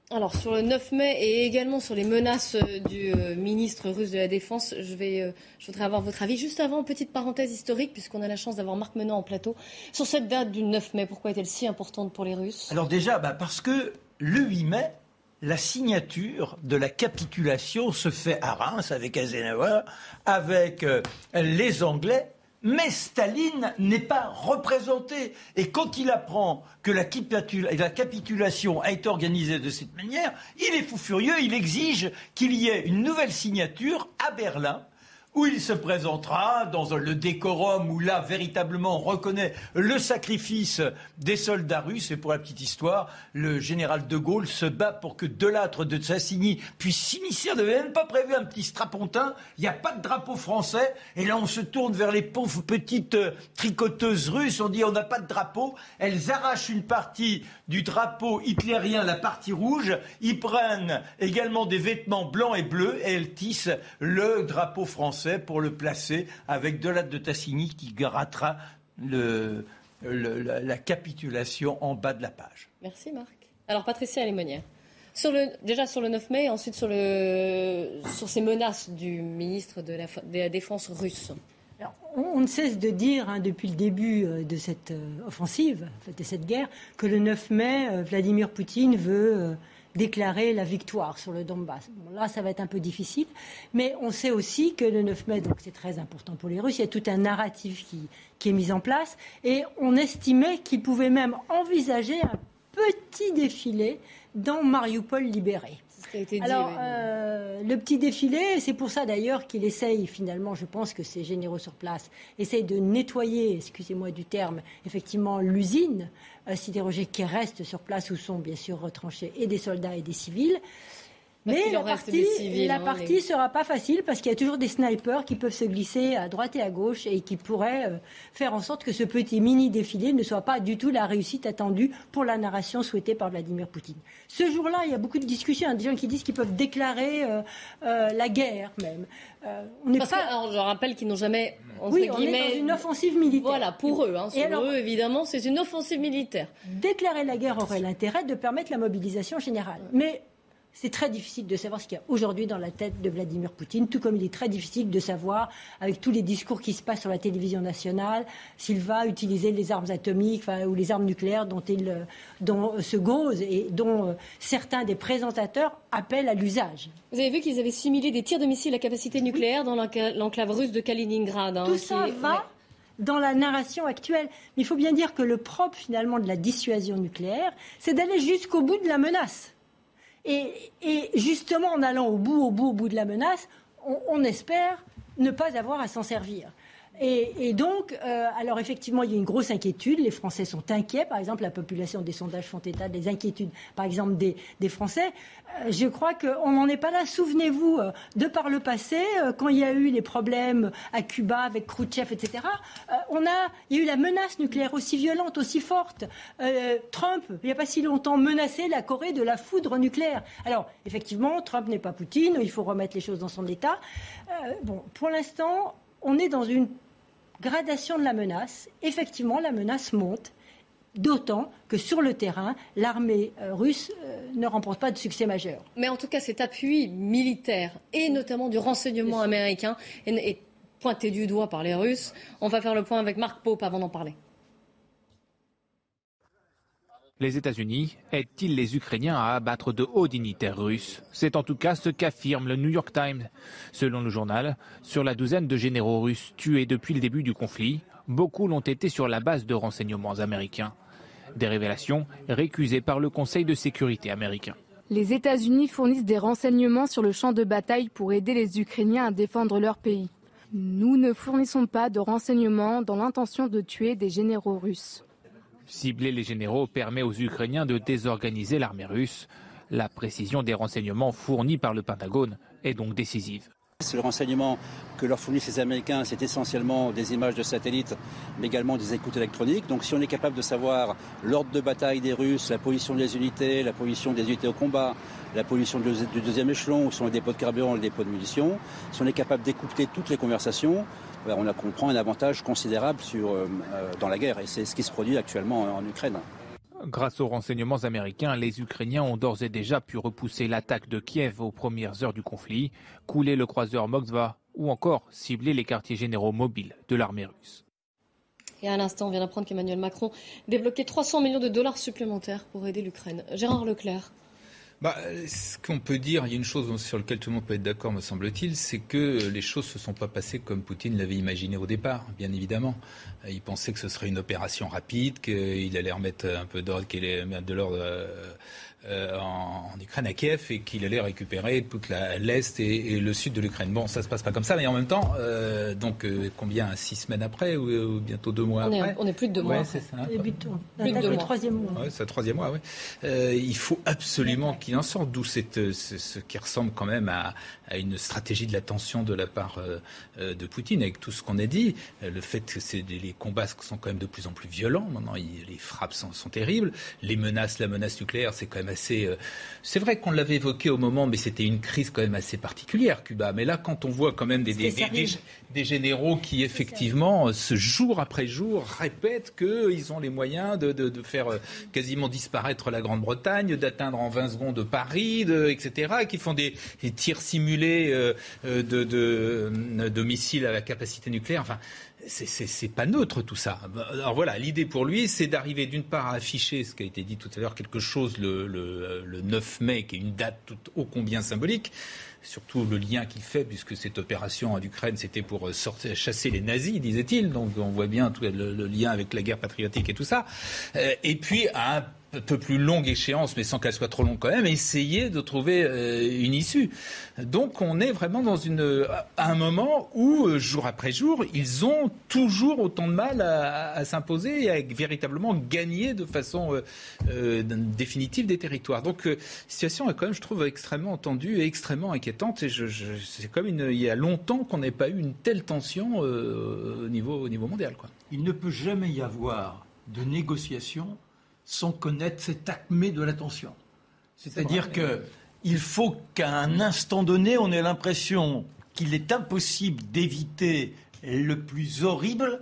Alors sur le 9 mai et également sur les menaces euh, du euh, ministre russe de la Défense, je, vais, euh, je voudrais avoir votre avis. Juste avant, petite parenthèse historique, puisqu'on a la chance d'avoir Marc Menant en plateau. Sur cette date du 9 mai, pourquoi est-elle si importante pour les Russes? Alors déjà, bah, parce que le 8 mai, la signature de la capitulation se fait à Reims avec Eisenhower, avec les Anglais mais Staline n'est pas représenté. Et quand il apprend que la, capitulation a été organisée de cette manière, il est fou furieux, il exige qu'il y ait une nouvelle signature à Berlin où il se présentera dans le décorum où là véritablement on reconnaît le sacrifice des soldats russes. Et pour la petite histoire, le général de Gaulle se bat pour que Delattre de Tassigny puisse s'immiscer. On n'avait même pas prévu un petit strapontin. Il n'y a pas de drapeau français. Et là on se tourne vers les pauvres petites euh, tricoteuses russes. On dit on n'a pas de drapeau. Elles arrachent une partie du drapeau hitlérien, la partie rouge. Ils prennent également des vêtements blancs et bleus et elles tissent le drapeau français pour le placer avec Delat de Tassigny qui grattera la, capitulation en bas de la page. Merci Marc. Alors Patricia Lémonière. Déjà sur le 9 mai, ensuite sur ces menaces du ministre de la, Défense russe. On, ne cesse de dire hein, depuis le début euh, de cette euh, offensive, de cette guerre, que le 9 mai, euh, Vladimir Poutine veut déclarer la victoire sur le Donbass. là, ça va être un peu difficile, mais on sait aussi que le 9 mai, donc c'est très important pour les Russes, il y a tout un narratif qui, est mis en place, et on estimait qu'ils pouvaient même envisager un petit défilé dans Mariupol libéré. Alors, euh, le petit défilé, c'est pour ça d'ailleurs qu'il essaye finalement, je pense que c'est généreux sur place, essaye de nettoyer, excusez-moi du terme, effectivement l'usine euh, sidérurgique qui reste sur place où sont bien sûr retranchés et des soldats et des civils. Mais la partie, la hein, partie sera pas facile parce qu'il y a toujours des snipers qui peuvent se glisser à droite et à gauche et qui pourraient euh, faire en sorte que ce petit mini défilé ne soit pas du tout la réussite attendue pour la narration souhaitée par Vladimir Poutine. Ce jour-là, il y a beaucoup de discussions, hein, des gens qui disent qu'ils peuvent déclarer euh, euh, la guerre même. on parce pas... je rappelle qu'ils n'ont jamais oui, on est dans une offensive militaire. Voilà, pour eux. Hein, eux, évidemment, c'est une offensive militaire. Déclarer la guerre aurait l'intérêt de permettre la mobilisation générale. Mais c'est très difficile de savoir ce qu'il y a aujourd'hui dans la tête de Vladimir Poutine, tout comme il est très difficile de savoir, avec tous les discours qui se passent sur la télévision nationale, s'il va utiliser les armes atomiques ou les armes nucléaires dont il euh, dont se gose et dont euh, certains des présentateurs appellent à l'usage. Vous avez vu qu'ils avaient simulé des tirs de missiles à capacité nucléaire dans l'enclave russe de Kaliningrad. Hein, tout ça va dans la narration actuelle. Mais il faut bien dire que le propre finalement de la dissuasion nucléaire, c'est d'aller jusqu'au bout de la menace. Et, justement, en allant au bout, au bout, au bout de la menace, on, espère ne pas avoir à s'en servir. Et, donc, euh, alors effectivement, il y a une grosse inquiétude. Les Français sont inquiets. Par exemple, la population des sondages font état des inquiétudes, par exemple, des, Français. Euh, je crois qu'on n'en est pas là. Souvenez-vous, euh, de par le passé, quand il y a eu les problèmes à Cuba avec Khrouchtchev, etc., on a, il y a eu la menace nucléaire aussi violente, aussi forte. Trump, il n'y a pas si longtemps, menacé la Corée de la foudre nucléaire. Alors, effectivement, Trump n'est pas Poutine. Il faut remettre les choses dans son état. bon, pour l'instant, on est dans une gradation de la menace. Effectivement, la menace monte. D'autant que sur le terrain, l'armée euh, russe euh, ne remporte pas de succès majeur. Mais en tout cas, cet appui militaire, et notamment du renseignement américain, est pointé du doigt par les Russes. On va faire le point avec Marc Pope avant d'en parler. Les États-Unis aident-ils les Ukrainiens à abattre de hauts dignitaires russes? C'est en tout cas ce qu'affirme le New York Times. Selon le journal, sur la douzaine de généraux russes tués depuis le début du conflit, beaucoup l'ont été sur la base de renseignements américains. Des révélations récusées par le Conseil de sécurité américain. Les États-Unis fournissent des renseignements sur le champ de bataille pour aider les Ukrainiens à défendre leur pays. Nous ne fournissons pas de renseignements dans l'intention de tuer des généraux russes. Cibler les généraux permet aux Ukrainiens de désorganiser l'armée russe. La précision des renseignements fournis par le Pentagone est donc décisive. Le renseignement que leur fournissent les Américains, c'est essentiellement des images de satellites, mais également des écoutes électroniques. Donc si on est capable de savoir l'ordre de bataille des Russes, la position des unités, la position des unités au combat, la position du deuxième échelon, où sont les dépôts de carburant les dépôts de munitions, si on est capable d'écouter toutes les conversations, ben, on, a, un avantage considérable euh, euh, dans la guerre. Et c'est ce qui se produit actuellement en Ukraine. Grâce aux renseignements américains, les Ukrainiens ont d'ores et déjà pu repousser l'attaque de Kiev aux premières heures du conflit, couler le croiseur Moskva ou encore cibler les quartiers généraux mobiles de l'armée russe. Et à l'instant, on vient d'apprendre qu'Emmanuel Macron débloquait 300 millions de dollars supplémentaires pour aider l'Ukraine. Gérard Leclerc. Bah, ce qu'on peut dire, il y a une chose sur laquelle tout le monde peut être d'accord, me semble-t-il, c'est que les choses ne se sont pas passées comme Poutine l'avait imaginé au départ, bien évidemment. Il pensait que ce serait une opération rapide, qu'il allait remettre un peu d'ordre, qu'il allait mettre de l'ordre euh, en, Ukraine, à Kiev, et qu'il allait récupérer toute l'Est et, le sud de l'Ukraine. Bon, ça se passe pas comme ça, mais en même temps, euh, donc euh, combien Six semaines après ou, bientôt deux mois après On est plus de deux mois. C'est ça. Plus de deux mois. troisième mois. Ouais, c'est le troisième mois, oui. il faut absolument qu'il en sorte, d'où ce, ce qui ressemble quand même à, à, une stratégie de la tension de la part de Poutine, avec tout ce qu'on a dit. Le fait que les combats sont quand même de plus en plus violents. Maintenant, les frappes sont, sont terribles. Les menaces, la menace nucléaire, c'est quand même euh, c'est vrai qu'on l'avait évoqué au moment, mais c'était une crise quand même assez particulière, Cuba. Mais là, quand on voit quand même des, des, généraux qui, effectivement, ce jour après jour, répètent qu'ils ont les moyens de, faire euh, quasiment disparaître la Grande-Bretagne, d'atteindre en 20 secondes Paris, etc., et qui font des, tirs simulés euh, de, de missiles à la capacité nucléaire. Enfin, c'est pas neutre tout ça. Alors voilà, l'idée pour lui, c'est d'arriver d'une part à afficher ce qui a été dit tout à l'heure, quelque chose le, le, 9 mai, qui est une date ô combien symbolique, surtout le lien qu'il fait, puisque cette opération en Ukraine, c'était pour euh, sortir, chasser les nazis, disait-il. Donc on voit bien tout le, lien avec la guerre patriotique et tout ça. Euh, et puis un peu plus longue échéance, mais sans qu'elle soit trop longue quand même, essayer de trouver euh, une issue. Donc on est vraiment dans un moment où, euh, jour après jour, ils ont toujours autant de mal à, s'imposer et à véritablement gagner de façon euh, définitive des territoires. Donc la situation est quand même, je trouve, extrêmement tendue et extrêmement inquiétante. Et c'est comme il y a longtemps qu'on n'ait pas eu une telle tension au, niveau, au niveau mondial. Il ne peut jamais y avoir de négociation sans connaître cette acmé de l'attention. C'est-à-dire qu'il faut qu'à un instant donné, on ait l'impression qu'il est impossible d'éviter le plus horrible.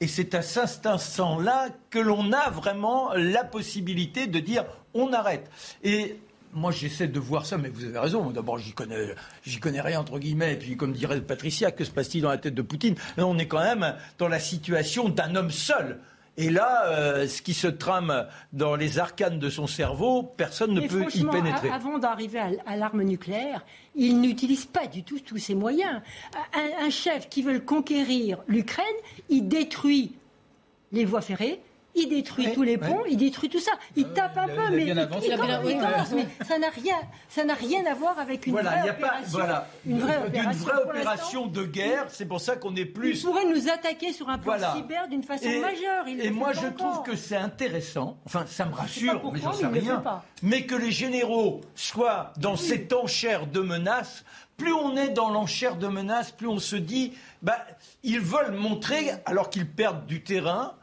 Et c'est à cet instant-là que l'on a vraiment la possibilité de dire on arrête. Et moi, j'essaie de voir ça, mais vous avez raison. D'abord, j'y connais, j'y connais rien entre guillemets. Et puis, comme dirait Patricia, que se passe-t-il dans la tête de Poutine? On est quand même dans la situation d'un homme seul. Et là, euh, ce qui se trame dans les arcanes de son cerveau, personne ne peut y pénétrer. Avant d'arriver à, l'arme nucléaire, il n'utilise pas du tout tous ses moyens. Un, chef qui veut conquérir l'Ukraine, il détruit les voies ferrées, il détruit tous les ponts, il détruit tout ça. Il euh, tape un peu, mais il, commence, mais ça n'a rien, ça n'a rien à voir avec une voilà, vraie a opération. Pas, voilà, une vraie opération, une vraie opération de guerre. C'est pour ça qu'on est plus. Il pourrait nous attaquer sur un plan cyber d'une façon majeure. et moi, je trouve que c'est intéressant. Enfin, ça me rassure, mais j'en sais rien. Mais que les généraux soient dans cette enchère de menaces plus on est dans l'enchère de menaces, plus on se dit, bah, ils veulent montrer, alors qu'ils perdent du terrain,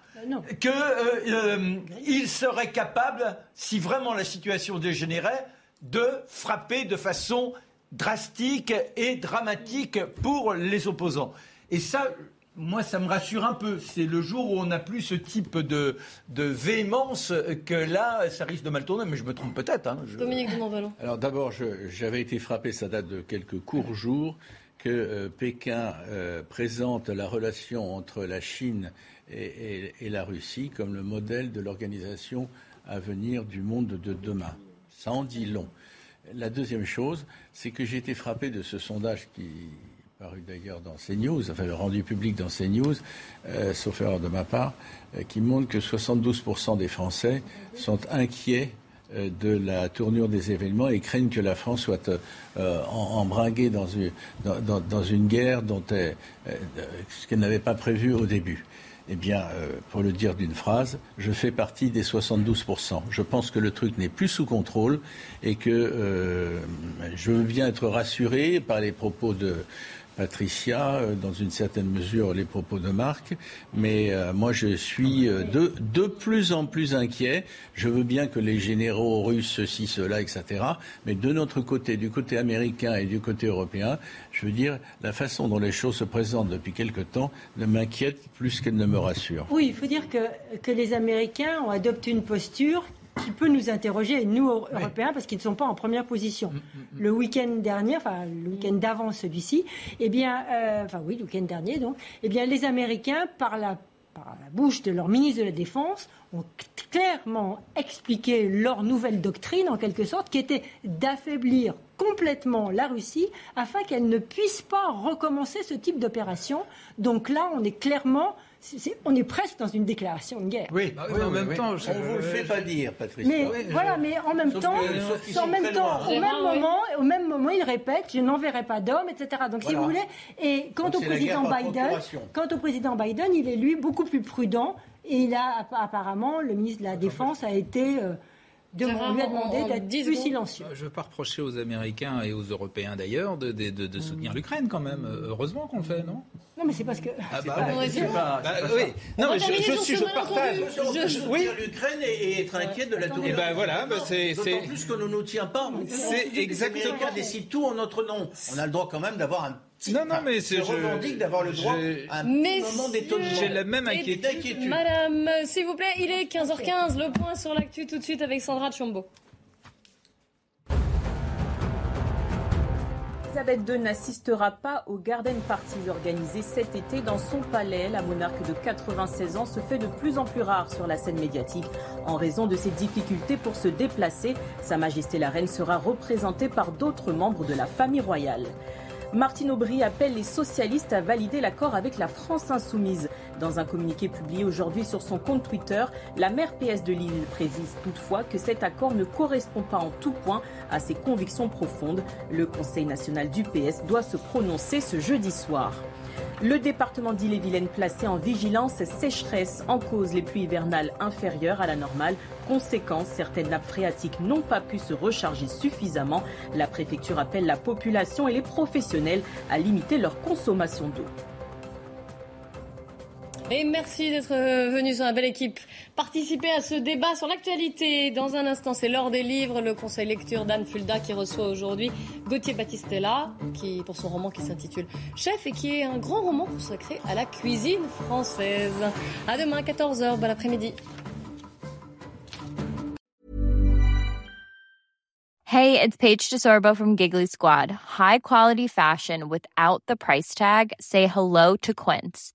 qu'ils euh, euh, seraient capables, si vraiment la situation dégénérait, de frapper de façon drastique et dramatique pour les opposants. Et ça, moi, ça me rassure un peu. C'est le jour où on n'a plus ce type de, de, véhémence que là, ça risque de mal tourner. Mais je me trompe peut-être. Hein. Dominique de Alors d'abord, j'avais été frappé, ça date de quelques courts jours, que euh, Pékin euh, présente la relation entre la Chine et, la Russie comme le modèle de l'organisation à venir du monde de demain. Ça en dit long. La deuxième chose, c'est que j'ai été frappé de ce sondage qui paru d'ailleurs dans CNews, enfin rendu public dans CNews, euh, sauf erreur de ma part, euh, qui montre que 72% des Français sont inquiets de la tournure des événements et craignent que la France soit embringuée dans une, dans, une guerre dont elle, ce qu'elle n'avait pas prévu au début. Eh bien, pour le dire d'une phrase, je fais partie des 72%. Je pense que le truc n'est plus sous contrôle et que je veux bien être rassuré par les propos de, Patricia, euh, dans une certaine mesure, les propos de Marc, mais euh, moi je suis euh, de, de plus en plus inquiet. Je veux bien que les généraux russes, ceci, cela, etc. Mais de notre côté, du côté américain et du côté européen, je veux dire, la façon dont les choses se présentent depuis quelque temps ne m'inquiète plus qu'elle ne me rassure. Oui, il faut dire que, que les Américains ont adopté une posture qui peut nous interroger, nous, Européens, parce qu'ils ne sont pas en première position. Mm, mm, mm. Le week-end dernier, enfin, le week-end d'avant celui-ci, eh bien, euh, enfin, oui, le week-end dernier, donc, eh bien, les Américains, par la, par la bouche de leur ministre de la Défense, ont clairement expliqué leur nouvelle doctrine, en quelque sorte, qui était d'affaiblir complètement la Russie afin qu'elle ne puisse pas recommencer ce type d'opération. Donc là, on est clairement on est presque dans une déclaration de guerre. Oui, bah en même temps, on vous le fait pas dire, Patrice. Mais voilà, mais en même temps, en même temps, au même moment, au même moment, il répète, je n'enverrai pas d'hommes, etc. Donc, si vous voulez, et quant au président Biden, quant au président Biden, il est lui beaucoup plus prudent. Et il a apparemment, le ministre de la Défense a été euh, de, lui a demandé d'être plus silencieux. Je ne veux pas reprocher aux Américains et aux Européens d'ailleurs de, soutenir l'Ukraine quand même. Heureusement qu'on le fait, non? Non, mais c'est parce que. Ah bah, pas, bah, oui. Non, mais je, je, suis, je partage. Je, oui. l'Ukraine et, être inquiet de la tournée. Et ben voilà, bah c'est. D'autant plus qu'on ne nous tient pas. C'est exactement. Les Américains décident tout en notre nom. On a le droit quand même d'avoir un non, non, mais c'est. Je revendique d'avoir le droit à un moment d'étonnement. J'ai la même inquiétude. Madame, s'il vous plaît, il est 15h15. Le point sur l'actu tout de suite avec Sandra Chombo. Elisabeth II n'assistera pas au Garden Party organisé cet été dans son palais. La monarque de 96 ans se fait de plus en plus rare sur la scène médiatique en raison de ses difficultés pour se déplacer. Sa Majesté la Reine sera représentée par d'autres membres de la famille royale. Martine Aubry appelle les socialistes à valider l'accord avec la France insoumise. Dans un communiqué publié aujourd'hui sur son compte Twitter, la maire PS de Lille précise toutefois que cet accord ne correspond pas en tout point à ses convictions profondes. Le Conseil national du PS doit se prononcer ce jeudi soir. Le département d'Ille-et-Vilaine placé en vigilance sécheresse en cause les pluies hivernales inférieures à la normale. Conséquence, certaines nappes phréatiques n'ont pas pu se recharger suffisamment. La préfecture appelle la population et les professionnels à limiter leur consommation d'eau. Et merci d'être venu sur la belle équipe participer à ce débat sur l'actualité. Dans un instant, c'est l'heure des livres, le conseil lecture d'Anne Fulda qui reçoit aujourd'hui Gauthier Battistella qui, pour son roman qui s'intitule Chef et qui est un grand roman consacré à la cuisine française. À demain, 14h. Bon après-midi. Hey, it's Paige DeSorbo from Giggly Squad. High quality fashion without the price tag. Say hello to Quince.